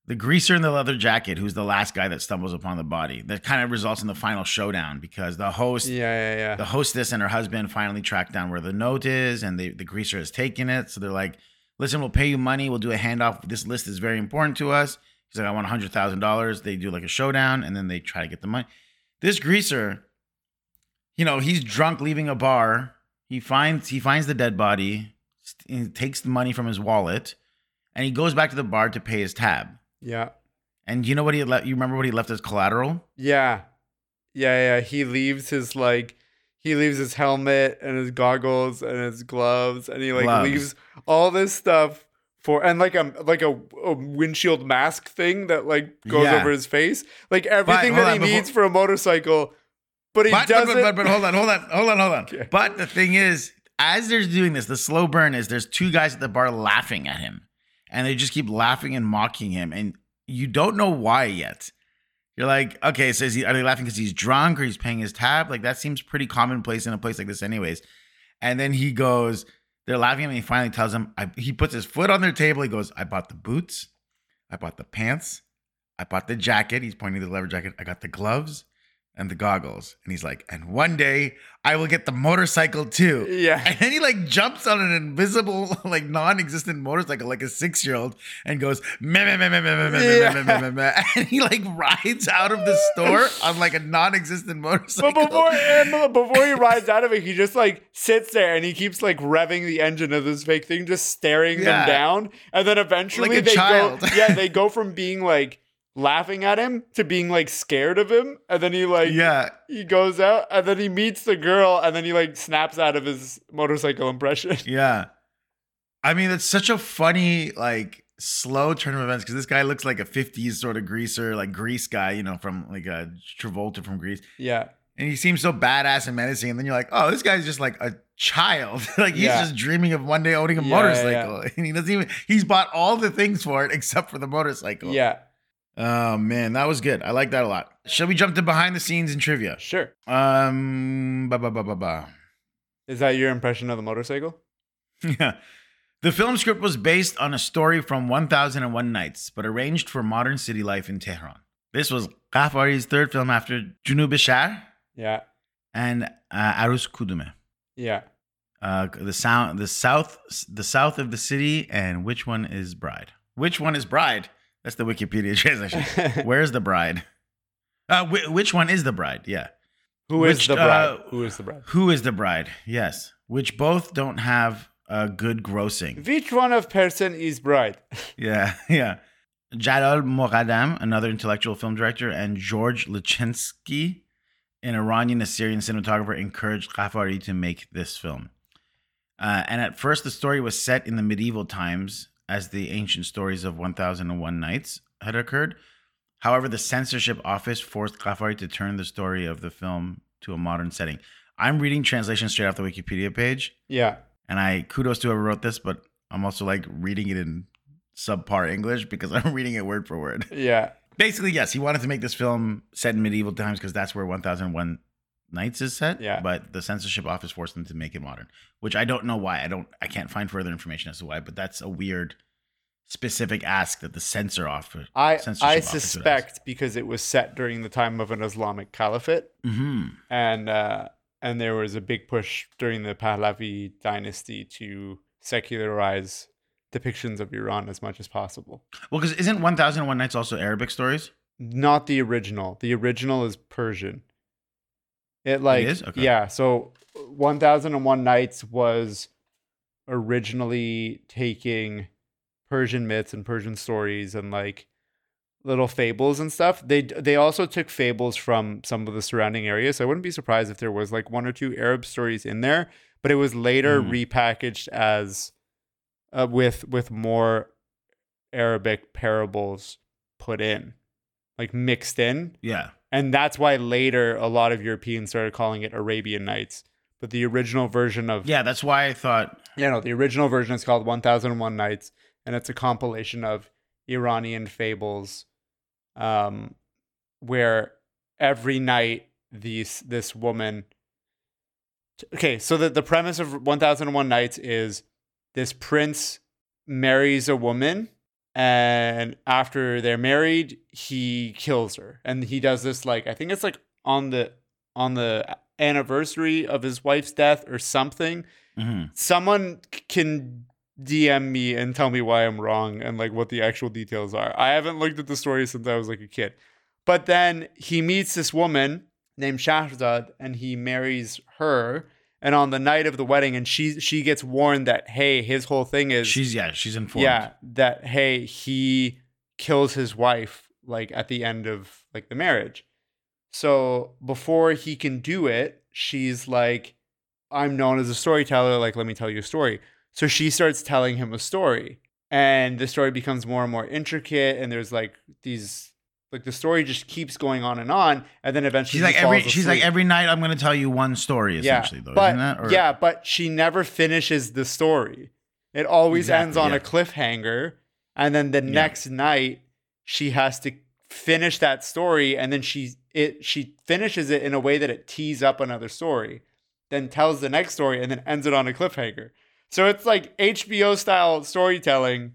the greaser in the leather jacket, who's the last guy that stumbles upon the body, that kind of results in the final showdown because the host, Yeah, yeah, yeah. the hostess, and her husband finally track down where the note is, and they, the greaser has taken it. So they're like, "Listen, we'll pay you money. We'll do a handoff. This list is very important to us." He's like, "I want a hundred thousand dollars." They do like a showdown, and then they try to get the money. This greaser, you know, he's drunk leaving a bar. He finds he finds the dead body, he takes the money from his wallet, and he goes back to the bar to pay his tab. yeah, And you know what he left? You remember what he left as collateral? yeah, yeah, yeah. He leaves his like. He leaves his helmet and his goggles and his gloves, and he like Gloves. leaves all this stuff for and like a like a, a windshield mask thing that like goes Yeah. over his face, like everything hold that he before- needs for a motorcycle. But he but, but, doesn't. but, but, but hold on, hold on, hold on, hold on. Okay. But the thing is, as they're doing this, the slow burn is there's two guys at the bar laughing at him, and they just keep laughing and mocking him, and you don't know why yet. You're like, okay, so he, are they laughing because he's drunk or he's paying his tab? Like that seems pretty commonplace in a place like this, anyways. And then he goes, They're laughing at me. He finally tells him, I, he puts his foot on their table. He goes, I bought the boots. I bought the pants. I bought the jacket. He's pointing to the leather jacket. I got the gloves and the goggles. And he's like, and one day I will get the motorcycle too. Yeah. And then he like jumps on an invisible, like non-existent motorcycle, like a six-year-old, and goes, meh, meh, meh, meh, meh, meh, yeah. meh, meh, meh, meh. And he like rides out of the store on like a non-existent motorcycle. But before and before he rides out of it, he just like sits there and he keeps like revving the engine of this fake thing, just staring yeah. them down. And then eventually like they child. go. Yeah, they go from being like laughing at him to being like scared of him. And then he like yeah, he goes out and then he meets the girl and then he like snaps out of his motorcycle impression. yeah. I mean, it's such a funny like slow turn of events because this guy looks like a 50s sort of greaser, like grease guy, you know, from like a Travolta from Grease. Yeah. and he seems so badass and menacing. And then you're like, oh, this guy's just like a child. like he's Yeah. just dreaming of one day owning a Yeah, yeah, motorcycle. And he doesn't even, he's bought all the things for it except for the motorcycle. Yeah. Oh, man, that was good. I like that a lot. Shall we jump to behind the scenes and trivia? Sure. Um, ba ba ba ba ba. Is that your impression of the motorcycle? Yeah. The film script was based on a story from 1001 Nights, but arranged for modern city life in Tehran. This was Ghaffari's third film after Junub Bishar Yeah. and uh, Arus Kudume. Yeah. uh, the sound, the south, the south of the city, and which one is bride? Which one is bride? That's the Wikipedia translation. Where's the bride? Uh, wh- which one is the bride? Yeah. Who is Which, the bride? uh, Who is the bride? Who is the bride? Yes. Which both don't have a good grossing. Which one of person is bride? Yeah, yeah. Jalal Moghadam, another intellectual film director, and George Lechensky, an Iranian Assyrian cinematographer, encouraged Ghaffari to make this film. Uh, and at first, the story was set in the medieval times, as the ancient stories of 1001 Nights had occurred. However, the censorship office forced Ghaffari to turn the story of the film to a modern setting. I'm reading translation straight off the Wikipedia page, Yeah. and I kudos to whoever wrote this, but I'm also like reading it in subpar English because I'm reading it word for word. Yeah. Basically, yes, he wanted to make this film set in medieval times because that's where 1001 Nights is set. Yeah. But the censorship office forced them to make it modern, which I don't know why. I don't. I can't find further information as to why. But that's a weird, specific ask that the censor office. I censorship I office would ask. suspect because it was set during the time of an Islamic caliphate Mm-hmm. and uh and there was a big push during the Pahlavi dynasty to secularize depictions of Iran as much as possible. Well, because isn't 1001 Nights also Arabic stories? Not the original. The original is Persian. It like is? Okay. yeah, so 1001 Nights was originally taking Persian myths and Persian stories and like little fables and stuff. They they also took fables from some of the surrounding areas. So I wouldn't be surprised if there was like one or two Arab stories in there, but it was later Mm. repackaged as uh, with with more Arabic parables put in, like mixed in. Yeah. And that's why later a lot of Europeans started calling it Arabian Nights. But the original version of Yeah, that's why I thought. yeah, no, the original version is called 1001 Nights, and it's a compilation of Iranian fables um, where every night these this woman Okay, so the, the premise of 1001 Nights is this prince marries a woman and after they're married, he kills her. And he does this like I think it's like on the on the anniversary of his wife's death or something Mhm. someone can DM me and tell me why I'm wrong and like what the actual details are. I haven't looked at the story since I was like a kid. But then he meets this woman named Shahrzad and he marries her. And on the night of the wedding, and she she gets warned that hey, his whole thing is She's yeah, she's informed. yeah that hey he kills his wife like at the end of like the marriage so before he can do it she's like i'm known as a storyteller like let me tell you a story so she starts telling him a story and the story becomes more and more intricate and there's like these like the story just keeps going on and on and then eventually She's like every she's like every night I'm gonna tell you one story essentially though, but, isn't that? Or- Yeah, but she never finishes the story. It always Exactly, ends on yeah. a cliffhanger. And then the next night she has to finish that story and then she it she finishes it in a way that it tees up another story, then tells the next story and then ends it on a cliffhanger. So it's like HBO style storytelling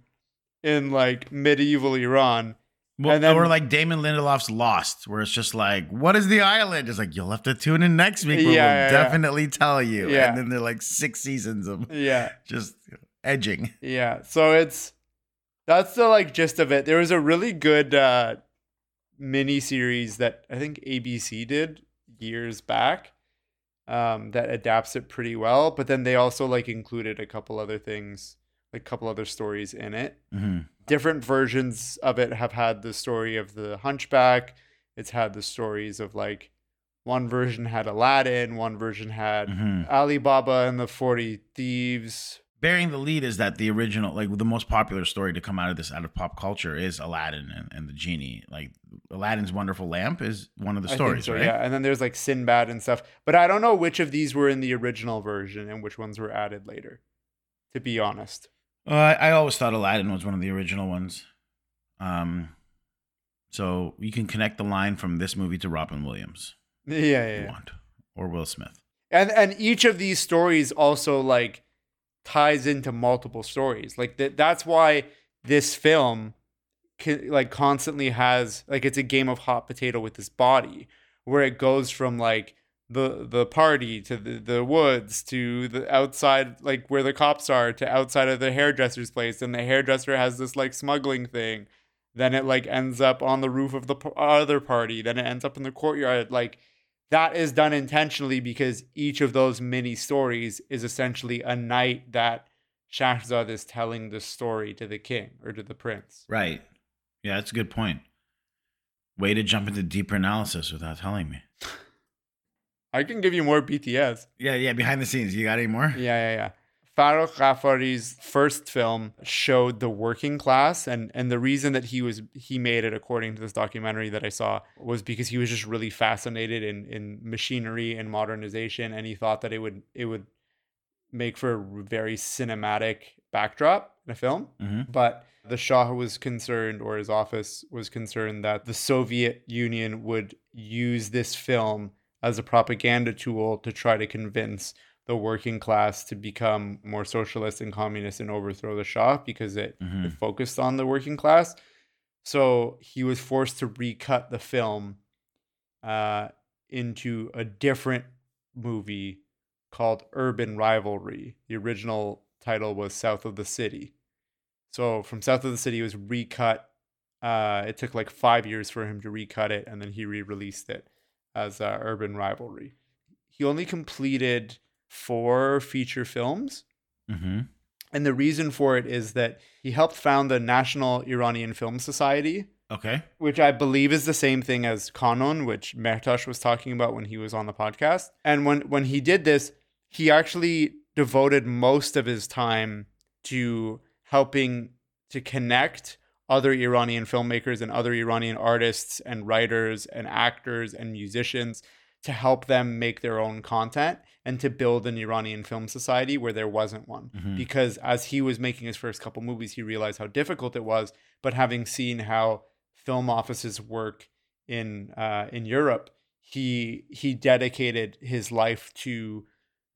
in like medieval Iran. Well, And then- or like Damon Lindelof's Lost, where it's just like, "What is the island?" It's like you'll have to tune in next week. Yeah, we'll yeah, yeah. definitely tell you. Yeah. And then they're like six seasons of Yeah. just edging. Yeah. So it's that's the like gist of it. There was a really good uh mini series that I think ABC did years back um that adapts it pretty well, but then they also like included a couple other things, a couple other stories in it. hmm Different versions of it have had the story of the hunchback. It's had the stories of like one version had Aladdin, one version had hmm Alibaba and the 40 Thieves. Bearing the lead is that the original, like the most popular story to come out of this, out of pop culture, is Aladdin and, and the genie. Like Aladdin's Wonderful Lamp is one of the stories, so, right? Yeah, and then there's like Sinbad and stuff. But I don't know which of these were in the original version and which ones were added later. To be honest. Uh, I, always thought Aladdin was one of the original ones. Um, so you can connect the line from this movie to Robin Williams Yeah, yeah, yeah. want, or Will Smith. And and each of these stories also like ties into multiple stories. Like that that's why this film can, like constantly has like it's a game of hot potato with this body where it goes from like the the party to the, the woods to the outside like where the cops are to outside of the hairdresser's place and the hairdresser has this like smuggling thing then it like ends up on the roof of the p- other party then it ends up in the courtyard like that is done intentionally because each of those mini stories is essentially a night that Shahzad is telling the story to the king or to the prince. Right. Yeah, that's a good point. Way to jump into deeper analysis without telling me. I can give you more BTS. Yeah, yeah. Behind the scenes, you got any more? Yeah, yeah, yeah. Farrokh Ghaffari's first film showed the working class, and and the reason that he was he made it, according to this documentary that I saw, was because he was just really fascinated in in machinery and modernization, and he thought that it would it would make for a very cinematic backdrop in a film. hmm But the Shah was concerned, or his office was concerned, that the Soviet Union would use this film as a propaganda tool to try to convince the working class to become more socialist and communist and overthrow the Shah because it, Mhm. it focused on the working class. So he was forced to recut the film uh, into a different movie called Urban Rivalry. The original title was South of the City. So from South of the City, it was recut. Uh, it took like five years for him to recut it, and then he re-released it as uh, Urban Rivalry. He only completed four feature films, hmm and the reason for it is that he helped found the National Iranian Film Society, Okay. which I believe is the same thing as Kanon, which Mertash was talking about when he was on the podcast. And when when he did this, he actually devoted most of his time to helping to connect other Iranian filmmakers and other Iranian artists and writers and actors and musicians to help them make their own content and to build an Iranian film society where there wasn't one. Mhm. Because as he was making his first couple movies, he realized how difficult it was. But having seen how film offices work in uh, in Europe, he he dedicated his life to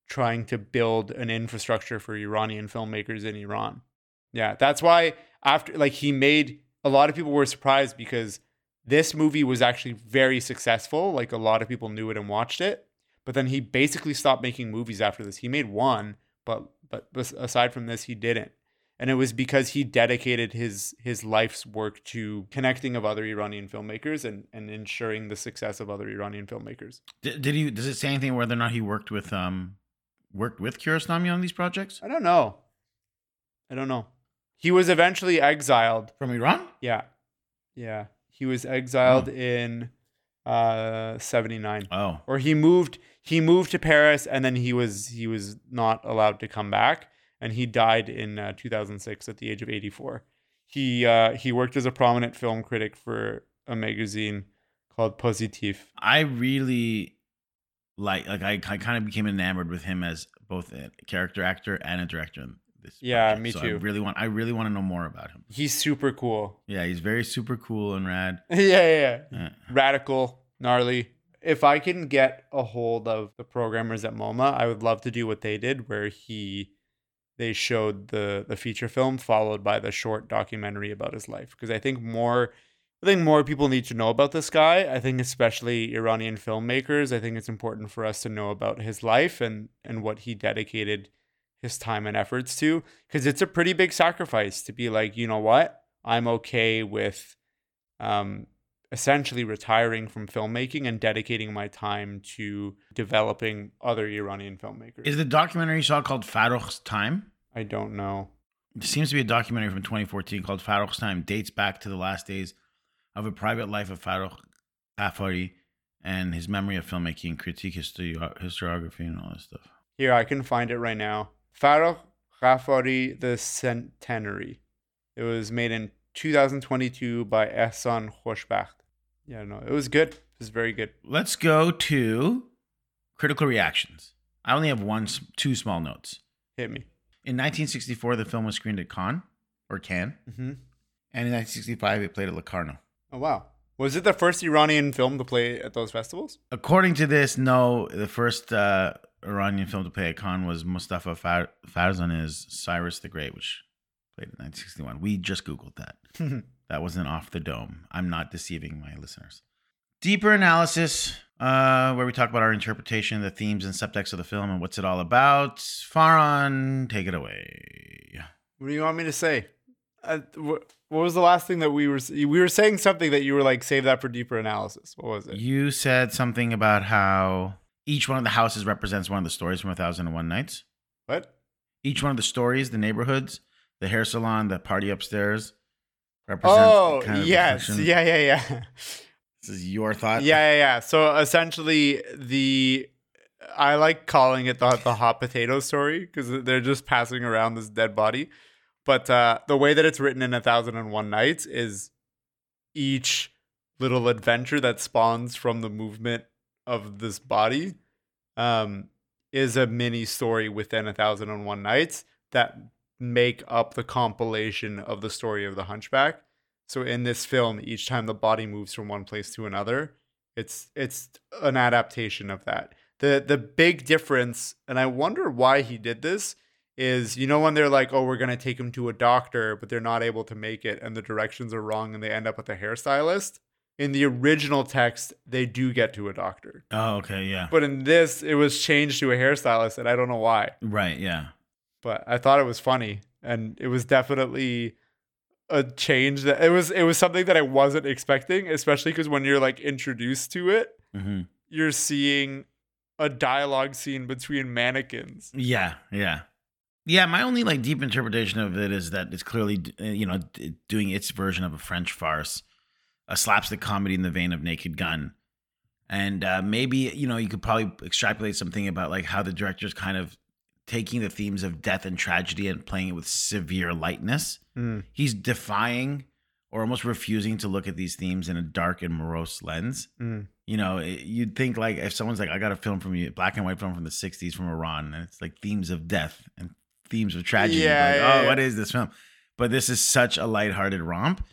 trying to build an infrastructure for Iranian filmmakers in Iran. Yeah, that's why after like he made a lot of people were surprised because this movie was actually very successful. Like a lot of people knew it and watched it. But then he basically stopped making movies after this. He made one, but but aside from this, he didn't. And it was because he dedicated his his life's work to connecting of other Iranian filmmakers and, and ensuring the success of other Iranian filmmakers. Did, did he? Does it say anything whether or not he worked with um worked with Kiarostami on these projects I don't know. I don't know. He was eventually exiled from Iran? Yeah. Yeah. He was exiled in uh 79. Oh, Or he moved he moved to Paris and then he was he was not allowed to come back and he died in uh, 2006 at the age of 84. He uh he worked as a prominent film critic for a magazine called Positif. I really like like I, I kind of became enamored with him as both a character actor and a director in this. Yeah, project. me So too. I really want I really want to know more about him. He's super cool. Yeah, he's very super cool and rad. yeah, yeah, yeah. Yeah. radical, gnarly. If I can get a hold of the programmers at MoMA, I would love to do what they did, where he they showed the the feature film followed by the short documentary about his life because I think more I think more people need to know about this guy. I think especially Iranian filmmakers. I think it's important for us to know about his life and and what he dedicated his time and efforts to because it's a pretty big sacrifice to be like, you know what? I'm okay with um essentially retiring from filmmaking and dedicating my time to developing other Iranian filmmakers. Is the documentary you saw called Farrokh's Time? I don't know. It seems to be a documentary from 2014 called Farrokh's Time. Dates back to the last days of a private life of Farrokh Ghaffari and his memory of filmmaking, critique, history, historiography, and all this stuff. Here, I can find it right now. Farrokh Ghaffari, The Centenary. It was made in 2022 by Ehsan Khoshbakht. Yeah, no, it was good. It was very good. Let's go to critical reactions. I only have one, two small notes. Hit me. In 1964, the film was screened at Cannes or Cannes, Mm-hmm. and in 1965, it played at Locarno. Oh wow. Was it the first Iranian film to play at those festivals? According to this, no. The first uh, Iranian film to play at Cannes was Mustafa Far- Farzaneh's Cyrus the Great, which played in 1961. We just Googled that. that wasn't off the dome. I'm not deceiving my listeners. Deeper analysis, uh, where we talk about our interpretation, the themes and subtext of the film, and what's it all about. Farhan, take it away. What do you want me to say? Uh, wh- what was the last thing that we were we were saying something that you were like save that for deeper analysis? What was it? You said something about how each one of the houses represents one of the stories from A Thousand and One Nights. What? Each one of the stories, the neighborhoods, the hair salon, the party upstairs, represents. Oh kind of yes, reflection. yeah, yeah, yeah. This is your thought. Yeah, yeah, yeah. So essentially, the I like calling it the the hot potato story because they're just passing around this dead body. But uh, the way that it's written in A Thousand and One Nights is each little adventure that spawns from the movement of this body um, is a mini story within A Thousand and One Nights that make up the compilation of the story of the Hunchback. So in this film, each time the body moves from one place to another, it's it's an adaptation of that. The the big difference, and I wonder why he did this, is you know when they're like, oh, we're gonna take him to a doctor, but they're not able to make it, and the directions are wrong, and they end up with a hairstylist. In the original text, they do get to a doctor, Oh, okay. Yeah. but in this, it was changed to a hairstylist, and I don't know why. Right. Yeah. But I thought it was funny, and it was definitely a change that it was it was something that I wasn't expecting, especially because when you're like introduced to it, hmm you're seeing a dialogue scene between mannequins. Yeah. Yeah. Yeah. My only like deep interpretation of it is that it's clearly, uh, you know, doing its version of a French farce, a slapstick comedy in the vein of Naked Gun. And uh, maybe, you know, you could probably extrapolate something about like how the director's kind of taking the themes of death and tragedy and playing it with severe lightness. He's defying or almost refusing to look at these themes in a dark and morose lens. Mm. You know, it- you'd think like if someone's like, I got a film from you, black and white film from the 60s from Iran, and it's like themes of death and themes of tragedy. Yeah, like, yeah, oh, yeah. what is this film? But this is such a lighthearted romp.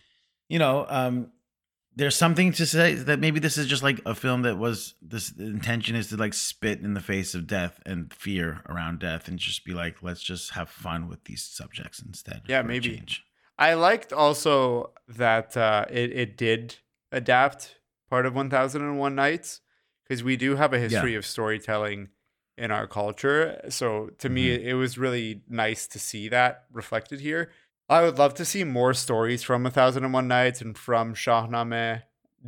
You know, um, there's something to say that maybe this is just like a film that was this the intention is to like spit in the face of death and fear around death and just be like, let's just have fun with these subjects instead. Yeah, maybe. change. I liked also that uh, it it did adapt part of 1001 Nights because we do have a history of storytelling in our culture. So to me, Mm-hmm. it was really nice to see that reflected here. I would love to see more stories from A 1001 Nights and from Shahnameh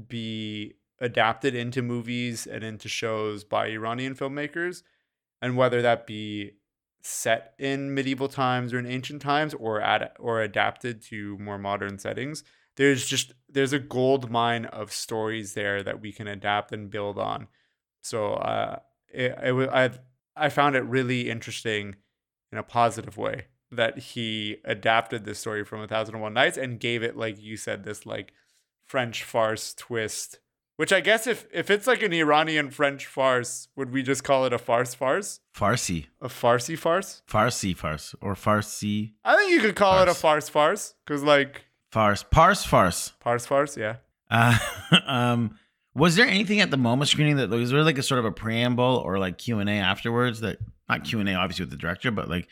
be adapted into movies and into shows by Iranian filmmakers, and whether that be set in medieval times or in ancient times or ad- or adapted to more modern settings. There's just there's a gold mine of stories there that we can adapt and build on. So uh it, it i i found it really interesting in a positive way that he adapted this story from A 1001 nights and gave it like you said this like french farce twist which i guess if if it's like an iranian french farce would we just call it a farce farce Farsi, a farcy farce Farsi farce, or Farsi I think you could call it a Farce. farce farce because like farce, parse farce. farce farce, yeah. Uh, um, was there anything at the MoMA screening that was there like a sort of a preamble or like Q and A afterwards that not Q and A obviously with the director, but like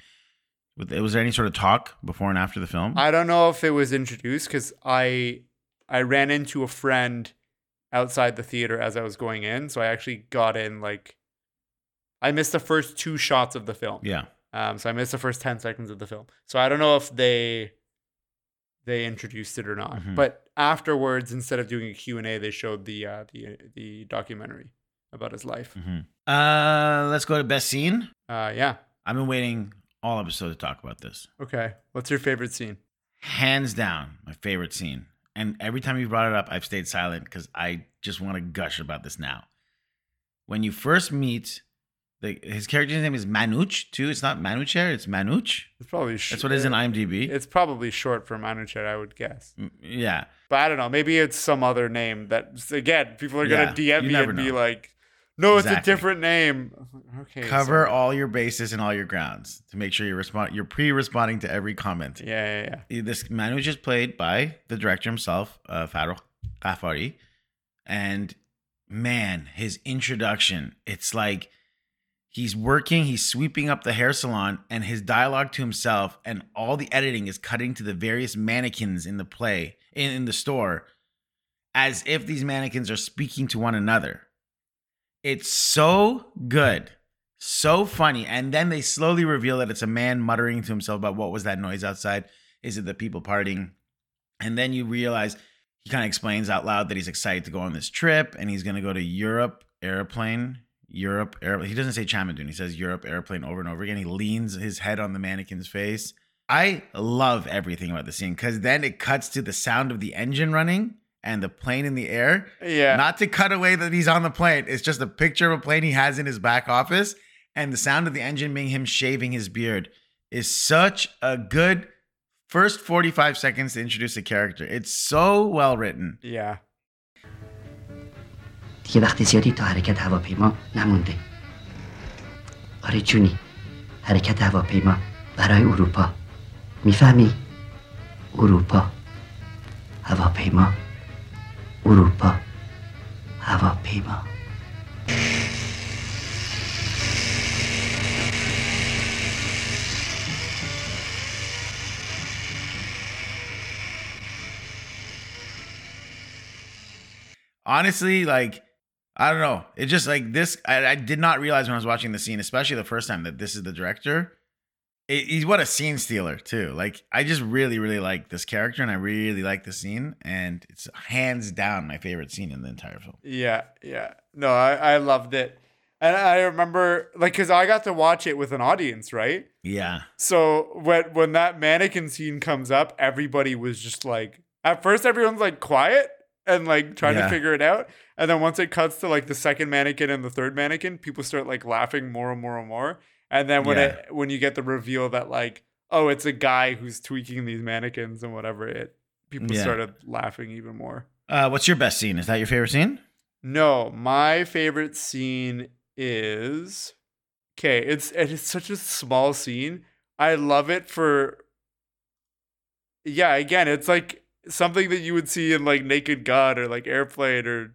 Was there any sort of talk before and after the film? I don't know if it was introduced because I I ran into a friend outside the theater as I was going in, so I actually got in like I missed the first two shots of the film. yeah. Um, so I missed the first ten seconds of the film. So I don't know if they they introduced it or not. Mhm. But afterwards, instead of doing a Q and A, they showed the uh, the the documentary about his life. Mhm. Uh, let's go to best scene. Uh, yeah. I've been waiting all episode to talk about this. Okay. What's your favorite scene? Hands down, my favorite scene. And every time you brought it up, I've stayed silent because I just want to gush about this now. When you first meet, the, his character's name is Manuch too. It's not Manucher, it's Manuch. It's probably sh- That's what it is in IMDb. It's probably short for Manuchehr, I would guess. Mm, yeah. But I don't know. Maybe it's some other name that again people are gonna Yeah, DM me and be like, "No, it's a different name." Okay. Cover so- all your bases and all your grounds to make sure you're respond. You're pre-responding to every comment. Yeah, yeah, yeah. this man is just played by the director himself, uh, Farrokh Ghaffari, and man, his introduction, it's like he's working, he's sweeping up the hair salon, and his dialogue to himself, and all the editing is cutting to the various mannequins in the play in, in the store, as if these mannequins are speaking to one another. It's so good. So funny. And then they slowly reveal that it's a man muttering to himself about what was that noise outside? Is it the people partying? And then you realize he kind of explains out loud that he's excited to go on this trip and he's going to go to Europe airplane. Europe airplane. He doesn't say Chamadun. He says Europe airplane over and over again. He leans his head on the mannequin's face. I love everything about the scene because then it cuts to the sound of the engine running and the plane in the air. Yeah. Not to cut away that he's on the plane. It's just a picture of a plane he has in his back office. And the sound of the engine being him shaving his beard is such a good first 45 seconds to introduce a character. It's so well written. yeah. دیگه وقت زیادی تا حرکت هواپیما نمونده آره جونی حرکت هواپیما برای اروپا میفهمی؟ اروپا هواپیما Urupa Avapima. Honestly, like I don't know. It just like this. I, I did not realize when I was watching the scene, especially the first time, that this is the director. It, he's what a scene stealer too. Like I just really, really like this character, and I really like the scene, and it's hands down my favorite scene in the entire film. Yeah, yeah. No, I, I loved it. And I remember like cuz I got to watch it with an audience, right? Yeah, So when when that mannequin scene comes up, everybody was just like at first everyone's like quiet and like trying Yeah. to figure it out. And then once it cuts to like the second mannequin and the third mannequin, people start like laughing more and more and more. And then when Yeah. it when you get the reveal that like, oh, it's a guy who's tweaking these mannequins and whatever, it people Yeah. started laughing even more. uh, what's your best scene? Is that your favorite scene? No, my favorite scene is okay. It's it's such a small scene. I love it for yeah. Again, it's like something that you would see in like Naked Gun or like Airplane or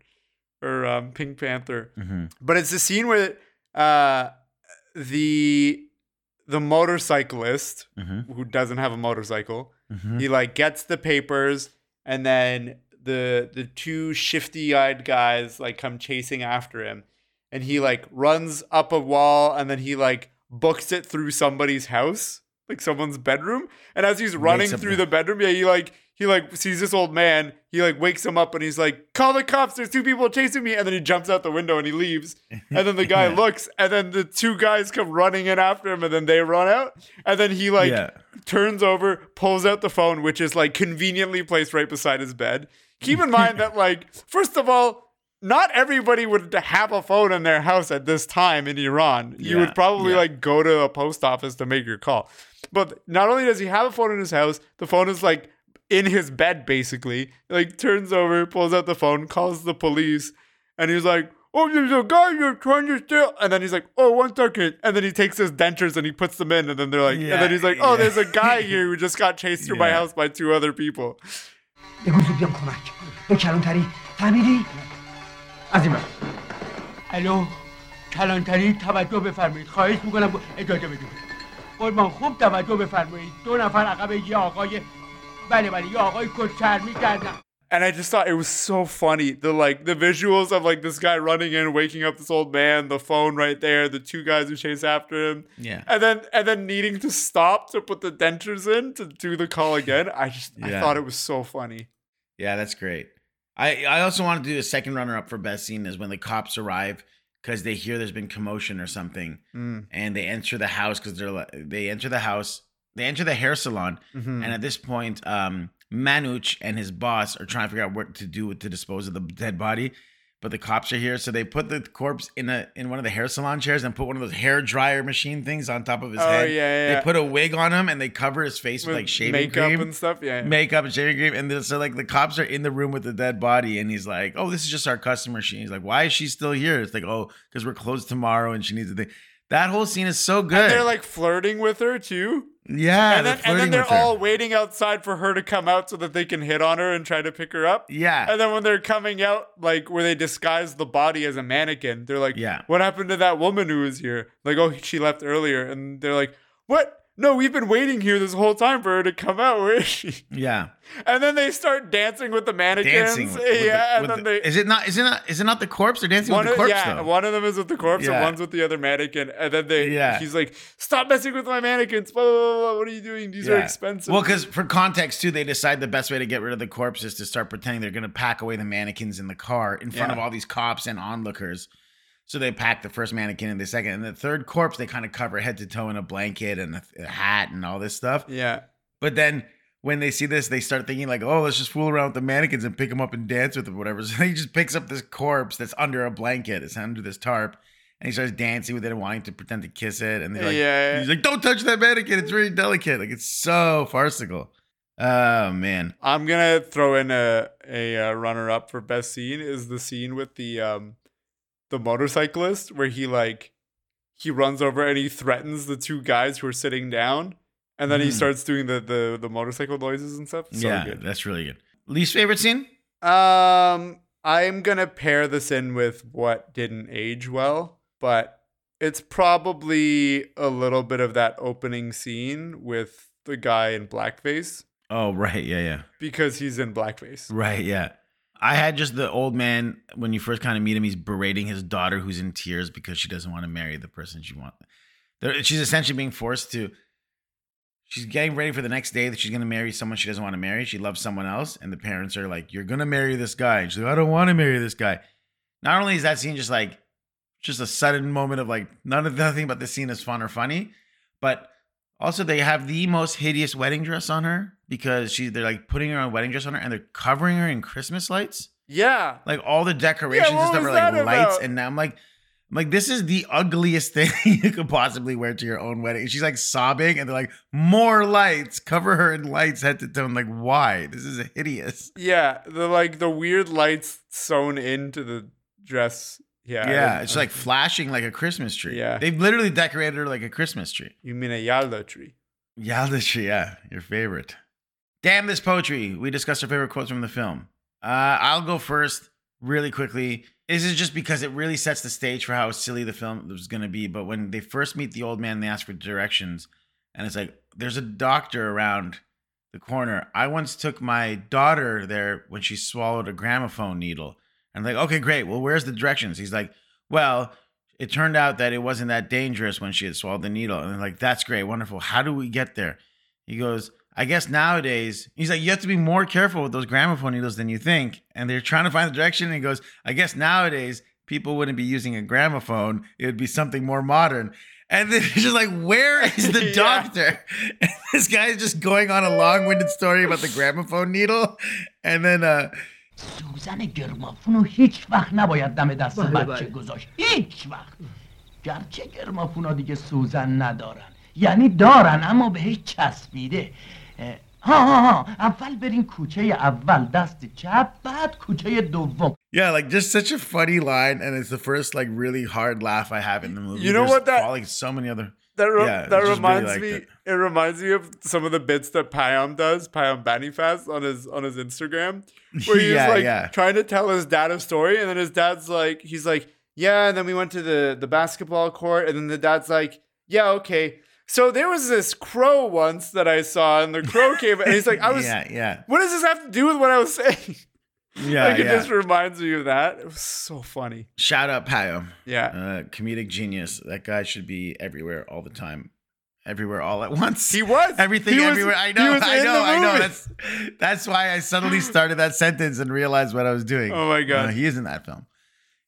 or um, Pink Panther. Mm-hmm. But it's the scene where uh, the the motorcyclist Mm-hmm. who doesn't have a motorcycle Mm-hmm. he like gets the papers and then the the two shifty-eyed guys like come chasing after him and he like runs up a wall and then he like books it through somebody's house like someone's bedroom and as he's running through the- the bedroom yeah he like he like sees this old man he like wakes him up and he's like call the cops there's two people chasing me and then he jumps out the window and he leaves and then the guy looks and then the two guys come running in after him and then they run out and then he like yeah. turns over, pulls out the phone, which is like conveniently placed right beside his bed. Keep in mind that, like, first of all, not everybody would have a phone in their house at this time in Iran. You Yeah, would probably yeah. like go to a post office to make your call. But not only does he have a phone in his house, the phone is like in his bed basically. Like turns over, pulls out the phone, calls the police, and he's like, "Oh, there's a guy you're trying to steal." And then he's like, "Oh, one second. And then he takes his dentures and he puts them in, and then they're like, and Yeah, then he's like, "Oh, yeah. there's a guy here who just got chased through my Yeah. house by two other people." بگو زود بیام کمک به کلانتری فهمیدی؟ از این ور. الو کلانتری توجه بفرمایید خواهش میکنم اجازه بدید قربان خوب توجه بفرمایید دو نفر عقب یه آقای بله بله یه آقای کت چرمی کردن And I just thought it was so funny. The like the visuals of like this guy running in, waking up this old man, the phone right there, the two guys who chase after him. Yeah. And then and then needing to stop to put the dentures in to do the call again. I just I Yeah. thought it was so funny. Yeah, that's great. I, I also want to do a second runner up for best scene is when the cops arrive because they hear there's been commotion or something, Mm. and they enter the house because they're like, they enter the house, they enter the hair salon, Mhm. and at this point, um, Manuch and his boss are trying to figure out what to do to dispose of the dead body. But the cops are here, so they put the corpse in a in one of the hair salon chairs and put one of those hair dryer machine things on top of his Oh, head. yeah, yeah, They put a wig on him and they cover his face with, like shaving makeup cream and stuff. Yeah. yeah. makeup and shaving cream. And so like the cops are in the room with the dead body, and he's like, "Oh, this is just our customer." She's like, "Why is she still here?" It's like, "Oh, because we're closed tomorrow, and she needs a thing." That whole scene is so good. and they're like flirting with her too. yeah, and they're then, and then they're all waiting outside for her to come out so that they can hit on her and try to pick her up. yeah, And then when they're coming out, like where they disguise the body as a mannequin, they're like, Yeah. what happened to that woman who was here?" Like, "Oh, she left earlier." And they're like, "What? No, we've been waiting here this whole time for her to come out. Where is she?" yeah, And then they start dancing with the mannequins. dancing. With, with yeah, the, and then the- they. is it not? Is it not? Is it not the corpse? They're dancing one with of, the corpse yeah, though. one of them is with the corpse Yeah. and one's with the other mannequin. And then they, Yeah. he's like, "Stop messing with my mannequins! Blah, blah, blah, blah. What are you doing? These are expensive." Well, because for context too, they decide the best way to get rid of the corpse is to start pretending they're going to pack away the mannequins in the car in front Yeah. of all these cops and onlookers. So they pack the first mannequin and the second, and the third corpse they kind of cover head to toe in a blanket and a, a hat and all this stuff. yeah, But then when they see this, they start thinking like, "Oh, let's just fool around with the mannequins and pick them up and dance with them, whatever." So he just picks up this corpse that's under a blanket, it's under this tarp, and he starts dancing with it and wanting to pretend to kiss it. And they're like, Yeah. he's like, "Don't touch that mannequin; it's really delicate." Like it's so farcical. Oh man, I'm gonna throw in a a uh, runner up for best scene is the scene with the um the motorcyclist where he like he runs over and he threatens the two guys who are sitting down, and then he Mhm. starts doing the the the motorcycle noises and stuff. So yeah, good. that's really good. Least favorite scene? Um, I'm gonna pair this in with what didn't age well, but it's probably a little bit of that opening scene with the guy in blackface Oh right, yeah, yeah, because he's in blackface. right, yeah. I had just the old man when you first kind of meet him. He's berating his daughter, who's in tears because she doesn't want to marry the person she wants. She's essentially being forced to. She's getting ready for the next day that she's going to marry someone she doesn't want to marry. She loves someone else, and the parents are like, "You're going to marry this guy." And she's like, "I don't want to marry this guy." Not only is that scene just like, just a sudden moment of like none of nothing about the scene is fun or funny, but also they have the most hideous wedding dress on her because she they're like putting her on a wedding dress on her and they're covering her in Christmas lights. Yeah. like all the decorations what and stuff are like lights about? and I'm like I'm like this is the ugliest thing you could possibly wear to your own wedding. And she's like sobbing and they're like more lights. Cover her in lights. Head to toe. I'm like why? This is hideous. Yeah, the like the weird lights sewn into the dress. Yeah, yeah it's like flashing like a Christmas tree. Yeah. they've literally decorated her like a Christmas tree. You mean a Yalda tree? Yalda tree yeah. Your favorite damn this poetry we discussed our favorite quotes from the film uh I'll go first really quickly this is just because it really sets the stage for how silly the film was going to be. But when they first meet the old man, they ask for directions, and it's like, there's a doctor around the corner. I once took my daughter there when she swallowed a gramophone needle. And like, okay, great. Well, where's the directions? He's like, well, it turned out that it wasn't that dangerous when she had swallowed the needle. And like, that's great, wonderful. How do we get there? He goes, I guess nowadays, he's like, you have to be more careful with those gramophone needles than you think. And they're trying to find the direction. And he goes, I guess nowadays people wouldn't be using a gramophone. It would be something more modern. And then he's just like, where is the Yeah. doctor? And this guy is just going on a long winded story about the gramophone needle. And then, uh, سوزن گرمافون رو هیچ وقت نباید دم دست بله، بچه بله. گذاشت هیچ وقت گرچه گرمافون ها دیگه سوزن ندارن یعنی دارن اما بهش چسبیده اه، ها ها ها اول برین کوچه اول دست چپ بعد کوچه دوم yeah, like just such a funny line. And it's the first like really hard laugh I have in the movie. You know There's what that- Like so many other. That re- Yeah, that I just really reminds liked me. it. It. reminds me of some of the bits that Payam does, Payam Banifast on his on his Instagram, where he's Yeah, like yeah. trying to tell his dad a story, and then his dad's like, he's like, yeah, and then we went to the the basketball court, and then the dad's like, yeah, okay, so there was this crow once that I saw, and the crow came, and he's like, "I was, yeah, yeah, what does this have to do with what I was saying?" yeah. like it yeah. just reminds me of that. It was so funny. Shout out Payo, Yeah. uh, comedic genius. That guy should be everywhere all the time, everywhere all at once. He was Everything He was- everywhere. I know, I know, I know. That's that's why I suddenly started that sentence and realized what I was doing. Oh my God. No, he is in that film.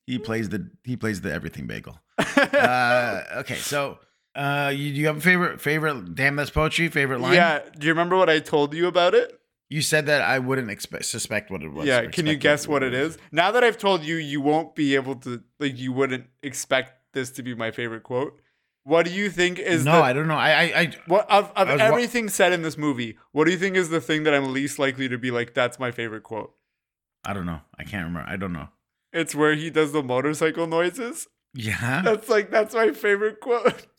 He plays the he plays the everything bagel. uh, okay, so uh, you, you have a favorite favorite? Damn, that's poetry. Favorite line? Yeah. Do you remember what I told you about it? You said that I wouldn't expect suspect what it was. yeah. Can you guess what it is? Now that I've told you, you won't be able to. Like, you wouldn't expect this to be my favorite quote. What do you think is no, the, I don't know. I I, I What of, of I wa- everything said in this movie? What do you think is the thing that I'm least likely to be like? That's my favorite quote. I don't know. I can't remember. I don't know. It's where he does the motorcycle noises. Yeah. That's like that's my favorite quote.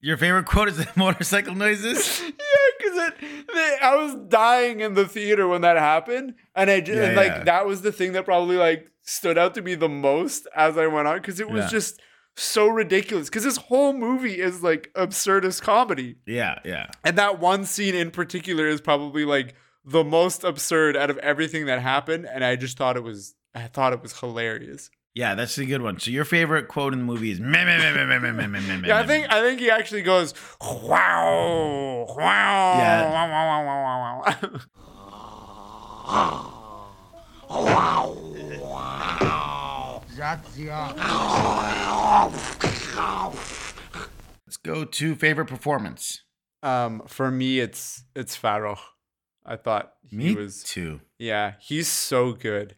Your favorite quote is the motorcycle noises. yeah, because it, they- I was dying in the theater when that happened, and I just Yeah, and, like yeah. that was the thing that probably like stood out to me the most as I went on because it was Yeah. just so ridiculous. Because this whole movie is like absurdist comedy. Yeah, yeah. And that one scene in particular is probably like the most absurd out of everything that happened. And I just thought it was, I thought it was hilarious. Yeah, that's a good one. So your favorite quote in the movie is meh, meh, meh, meh, meh, meh, meh, meh, meh, Yeah, I think, I think he actually goes, wow, wow, Yeah. wow, wow, wow, wow, wow. Let's go to favorite performance. Um, for me, it's, it's Farrokh. I thought he Me was, too. yeah, he's so good.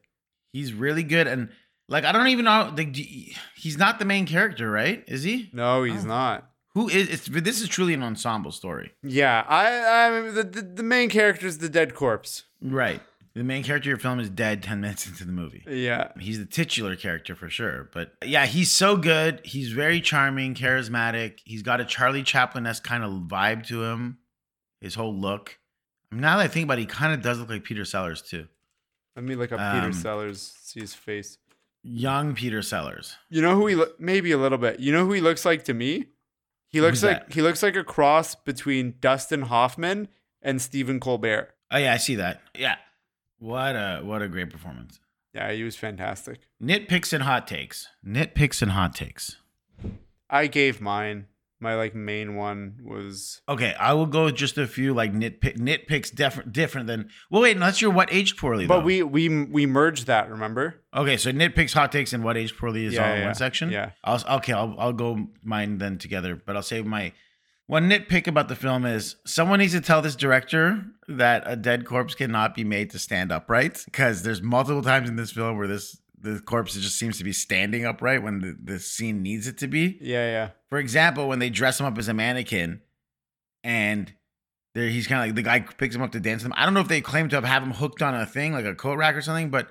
He's really good, and like I don't even know. Like, he's not the main character, right? Is he? No, he's Oh. not. Who is? It's this is truly an ensemble story, Yeah, I, I the, the, the main character is the dead corpse. right? The main character of your film is dead ten minutes into the movie. Yeah. He's the titular character for sure. But yeah, he's so good. He's very charming, charismatic. He's got a Charlie Chaplin esque kind of vibe to him. His whole look. Now that I think about it, he kind of does look like Peter Sellers too. Let me look up Um, Peter Sellers, see his face. Young Peter Sellers. You know who he look maybe a little bit. You know who he looks like to me? He looks Who's like that? he looks like a cross between Dustin Hoffman and Stephen Colbert. Oh yeah, I see that. Yeah. What a what a great performance. Yeah, he was fantastic. Nitpicks and hot takes. Nitpicks and hot takes. I gave mine. My like main one was Okay, I will go with just a few like nitpick nitpicks different different than well wait, no, that's your what aged poorly But though. we we we merged that, remember? Okay, so nitpicks, hot takes, and what aged poorly is Yeah, all in yeah, one section. yeah. I'll okay. I'll I'll go mine then together. But I'll say my one nitpick about the film is someone needs to tell this director that a dead corpse cannot be made to stand upright because there's multiple times in this film where this the corpse just seems to be standing upright when the, the scene needs it to be. Yeah, yeah. For example, when they dress him up as a mannequin, and there he's kind of like the guy picks him up to dance with him. I don't know if they claim to have, have him hooked on a thing like a coat rack or something, but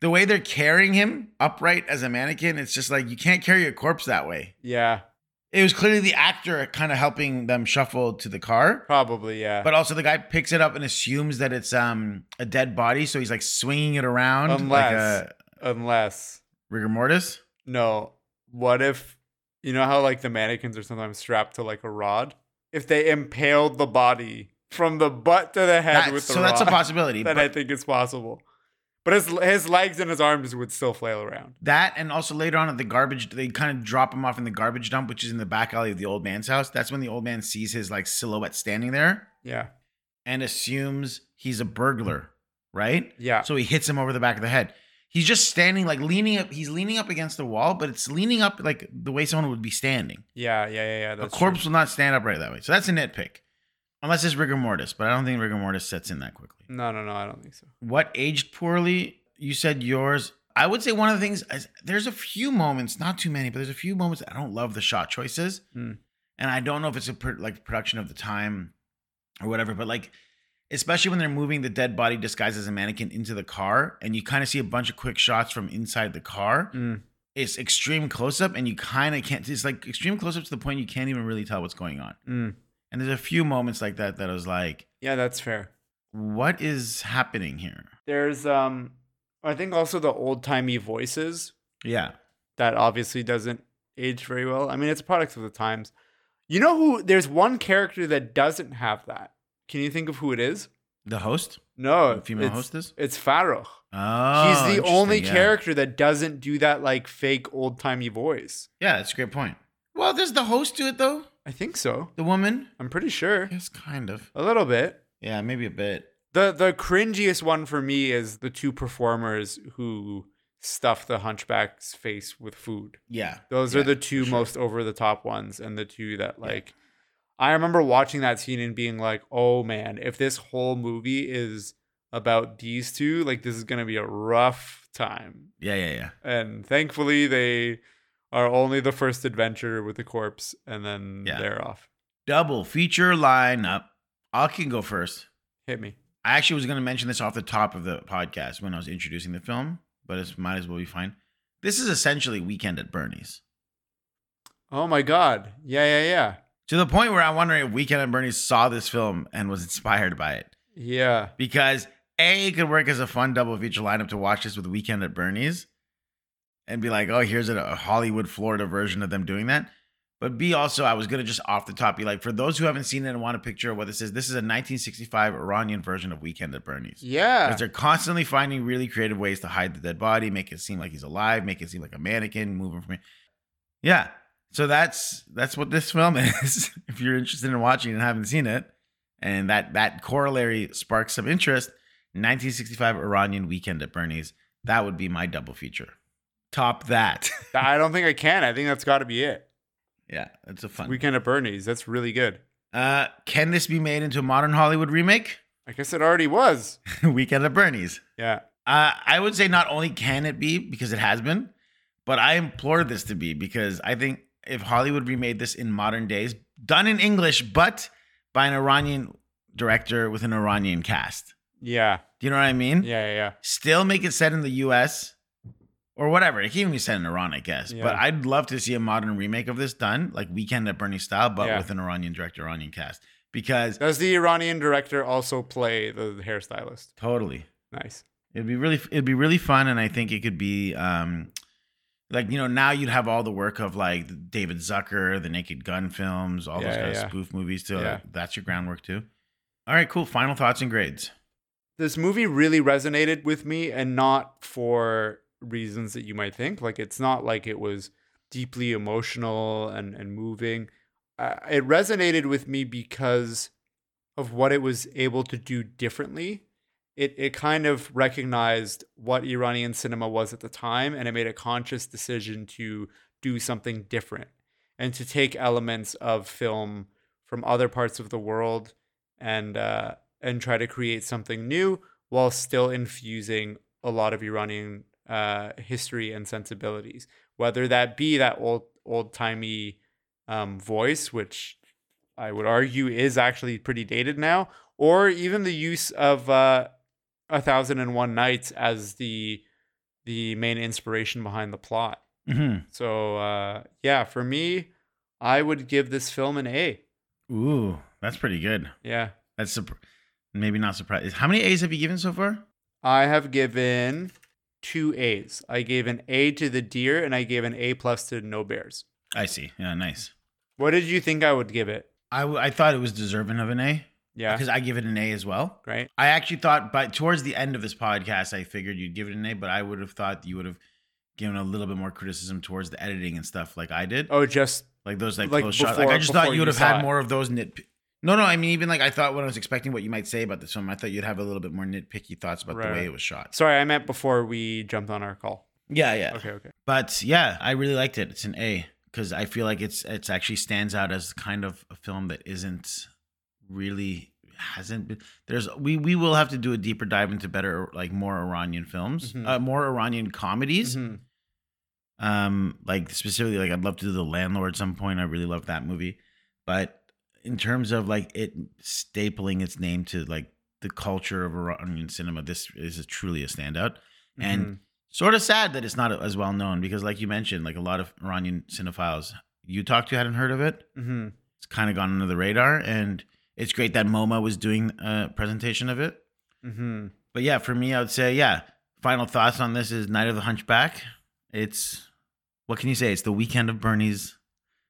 the way they're carrying him upright as a mannequin, it's just like you can't carry a corpse that way. Yeah. It was clearly the actor kind of helping them shuffle to the car, Probably, yeah. but also the guy picks it up and assumes that it's um a dead body, so he's like swinging it around like a Unless rigor mortis. No. What if you know how like the mannequins are sometimes strapped to like a rod? If they impaled the body from the butt to the head with the so rod, that's a possibility. then but- I think it's possible. But his his legs and his arms would still flail around. That and also later on at the garbage, they kind of drop him off in the garbage dump, which is in the back alley of the old man's house. That's when the old man sees his like silhouette standing there Yeah. and assumes he's a burglar, right? Yeah. So he hits him over the back of the head. He's just standing, like leaning up. He's leaning up against the wall, but it's leaning up like the way someone would be standing. yeah, yeah, yeah, yeah. A corpse true. will not stand upright that way. So that's a nitpick, unless it's rigor mortis. But I don't think rigor mortis sets in that quickly. No, no, no, I don't think so. What aged poorly? You said yours. I would say one of the things is there's a few moments, not too many, but there's a few moments I don't love the shot choices, Hmm. and I don't know if it's a pro- like production of the time or whatever. But like, especially when they're moving the dead body disguised as a mannequin into the car, and you kind of see a bunch of quick shots from inside the car. Mm. It's extreme close up, and you kind of can't. It's like extreme close up to the point you can't even really tell what's going on. Mm. And there's a few moments like that that I was like, Yeah, that's fair. what is happening here? There's um I think also the old timey voices Yeah. that obviously doesn't age very well. I mean, it's a product of the times. You know who? There's one character that doesn't have that. Can you think of who it is? The host, No, the female it's, hostess. It's Farrokh. Oh, He's the only yeah. character that doesn't do that like fake old timey voice. Yeah, that's a great point. Well, does the host do it though? I think so. The woman? I'm pretty sure. Yes, kind of. A little bit. Yeah, maybe a bit. The the cringiest one for me is the two performers who stuff the hunchback's face with food. Yeah, Those Yeah, are the two sure. most over the top ones and the two that like I remember watching that scene and being like, "Oh man, if this whole movie is about these two, like this is going to be a rough time." Yeah, yeah, yeah. And thankfully they are only the first adventure with the corpse and then Yeah. they're off. Double feature lineup. I can go first. Hit me. I actually was going to mention this off the top of the podcast when I was introducing the film, but it might as well be fine. This is essentially Weekend at Bernie's. Oh my god. Yeah, yeah, yeah. To the point where I'm wondering if Weekend at Bernie's saw this film and was inspired by it. Yeah. Because A, it could work as a fun double feature lineup to watch this with Weekend at Bernie's and be like, oh, here's a, Hollywood, Florida version of them doing that. But B, also, I was going to just off the top be like, for those who haven't seen it and want a picture of what this is, this is a 1965 Iranian version of Weekend at Bernie's. Yeah. Because they're constantly finding really creative ways to hide the dead body, make it seem like he's alive, make it seem like a mannequin, moving from it. Yeah. So that's that's what this film is. if you're interested in watching and haven't seen it, and that that corollary sparks some interest, 1965 Iranian Weekend at Bernie's. That would be my double feature. Top that. I don't think I can. I think that's got to be it. yeah, that's a fun. Weekend at Bernie's. That's really good. Uh, can this be made into a modern Hollywood remake? I guess it already was. Weekend at Bernie's. Yeah. Uh, I would say not only can it be because it has been, but I implore this to be because I think if Hollywood remade this in modern days, done in English, but by an Iranian director with an Iranian cast. Yeah. Do you know what I mean? Yeah. Yeah. yeah. Still make it set in the US or whatever. It can even be set in Iran, I guess. Yeah. But I'd love to see a modern remake of this done, like Weekend at Bernie style, but Yeah. with an Iranian director, Iranian cast. Because Does the Iranian director also play the hairstylist? totally. Nice. It'd be really it'd be really fun, and I think it could be um like you know now you'd have all the work of like David Zucker, the Naked Gun films, all those Yeah, kind of spoof movies too. Yeah. That's your groundwork too. All right, cool. Final thoughts and grades. This movie really resonated with me and not for reasons that you might think. Like it's not like it was deeply emotional and, and moving. Uh, it resonated with me because of what it was able to do differently. It, it kind of recognized what Iranian cinema was at the time and it made a conscious decision to do something different and to take elements of film from other parts of the world and uh, and try to create something new while still infusing a lot of Iranian uh, history and sensibilities, whether that be that old old timey um, voice, which I would argue is actually pretty dated now, or even the use of uh, a thousand and one nights as the the main inspiration behind the plot. Mm-hmm. So uh, yeah, for me, I would give this film an A. Ooh, that's pretty good. Yeah. That's surp- maybe not surprised. How many A's have you given so far? I have given two A's. I gave an A to the deer and I gave an A plus to no bears. I see. Yeah, nice. What did you think I would give it? I, w- I thought it was deserving of an A Yeah. because I give it an A as well. Right. I actually thought, but towards the end of this podcast, I figured you'd give it an A, but I would have thought you would have given a little bit more criticism towards the editing and stuff like I did. Oh, just like those like, like close shots. Like I just thought you would have had it. more of those nit. No, no. I mean, even like I thought when I was expecting what you might say about this film, I thought you'd have a little bit more nitpicky thoughts about the way it was shot. sorry, I meant before we jumped on our call. Yeah, yeah. Okay, okay. But yeah, I really liked it. It's an A because I feel like it's it's actually stands out as kind of a film that isn't really hasn't been there's we we will have to do a deeper dive into better like more Iranian films, Mhm. uh, more Iranian comedies. Mhm. Um, like specifically, like I'd love to do The Landlord at some point. I really love that movie, but in terms of like it stapling its name to like the culture of Iranian cinema, this is a, truly a standout. And Mhm. sort of sad that it's not as well known because, like you mentioned, like a lot of Iranian cinephiles you talked to hadn't heard of it. Mhm. It's kind of gone under the radar, and it's great that MoMA was doing a presentation of it. Mhm. But yeah, for me, I would say, yeah. Final thoughts on this is Night of the Hunchback. It's what can you say? It's the weekend of Bernie's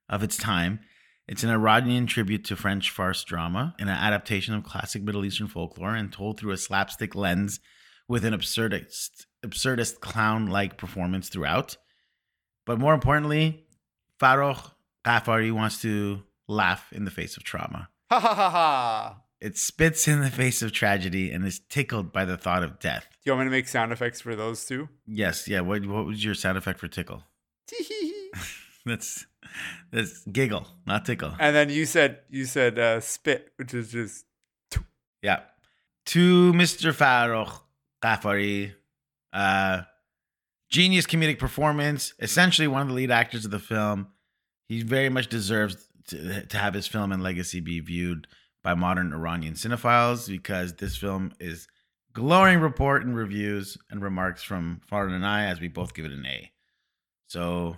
of its time. It's an Iranian tribute to French farce drama, and an adaptation of classic Middle Eastern folklore, and told through a slapstick lens with an absurdist, absurdist clown-like performance throughout. But more importantly, Farrokh Ghaffari wants to laugh in the face of trauma. Ha ha ha ha. It spits in the face of tragedy and is tickled by the thought of death. Do you want me to make sound effects for those two? Yes, yeah. What what was your sound effect for tickle? That's that's giggle, not tickle. and then you said you said uh, spit, which is just Yeah. To Mr. Farrokh Ghaffari, uh, genius comedic performance. Essentially, one of the lead actors of the film. He very much deserves to, to have his film and legacy be viewed by modern Iranian cinephiles because this film is glowing report and reviews and remarks from Farhan and I as we both give it an A. So,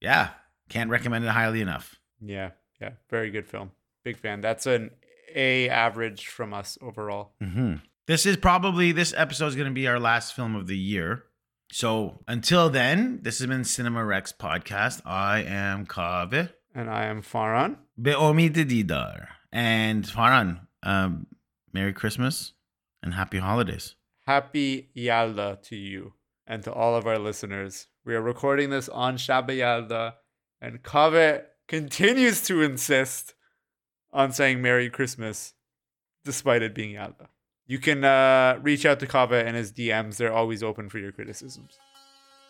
yeah, can't recommend it highly enough. yeah, yeah, very good film. Big fan. That's an A average from us overall. hmm This is probably this episode is going to be our last film of the year. So until then, this has been Cinema Rex podcast. I am Kaveh And I am Farhan. Beomid Didar and Farhan. Um, Merry Christmas and Happy Holidays. Happy Yalda to you and to all of our listeners. We are recording this on Shab-e Yalda, and Kaveh continues to insist on saying Merry Christmas despite it being Yalda. You can uh, reach out to Kaveh and his DMs. They're always open for your criticisms.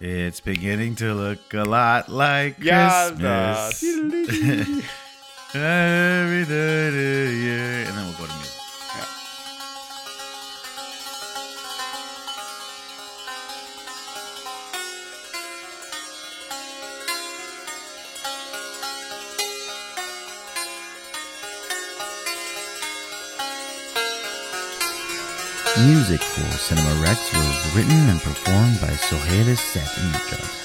It's beginning to look a lot like. Christmas. Every day of the year. And then we'll go to music. Music for Cinema Rex was written and performed by Soheil Set.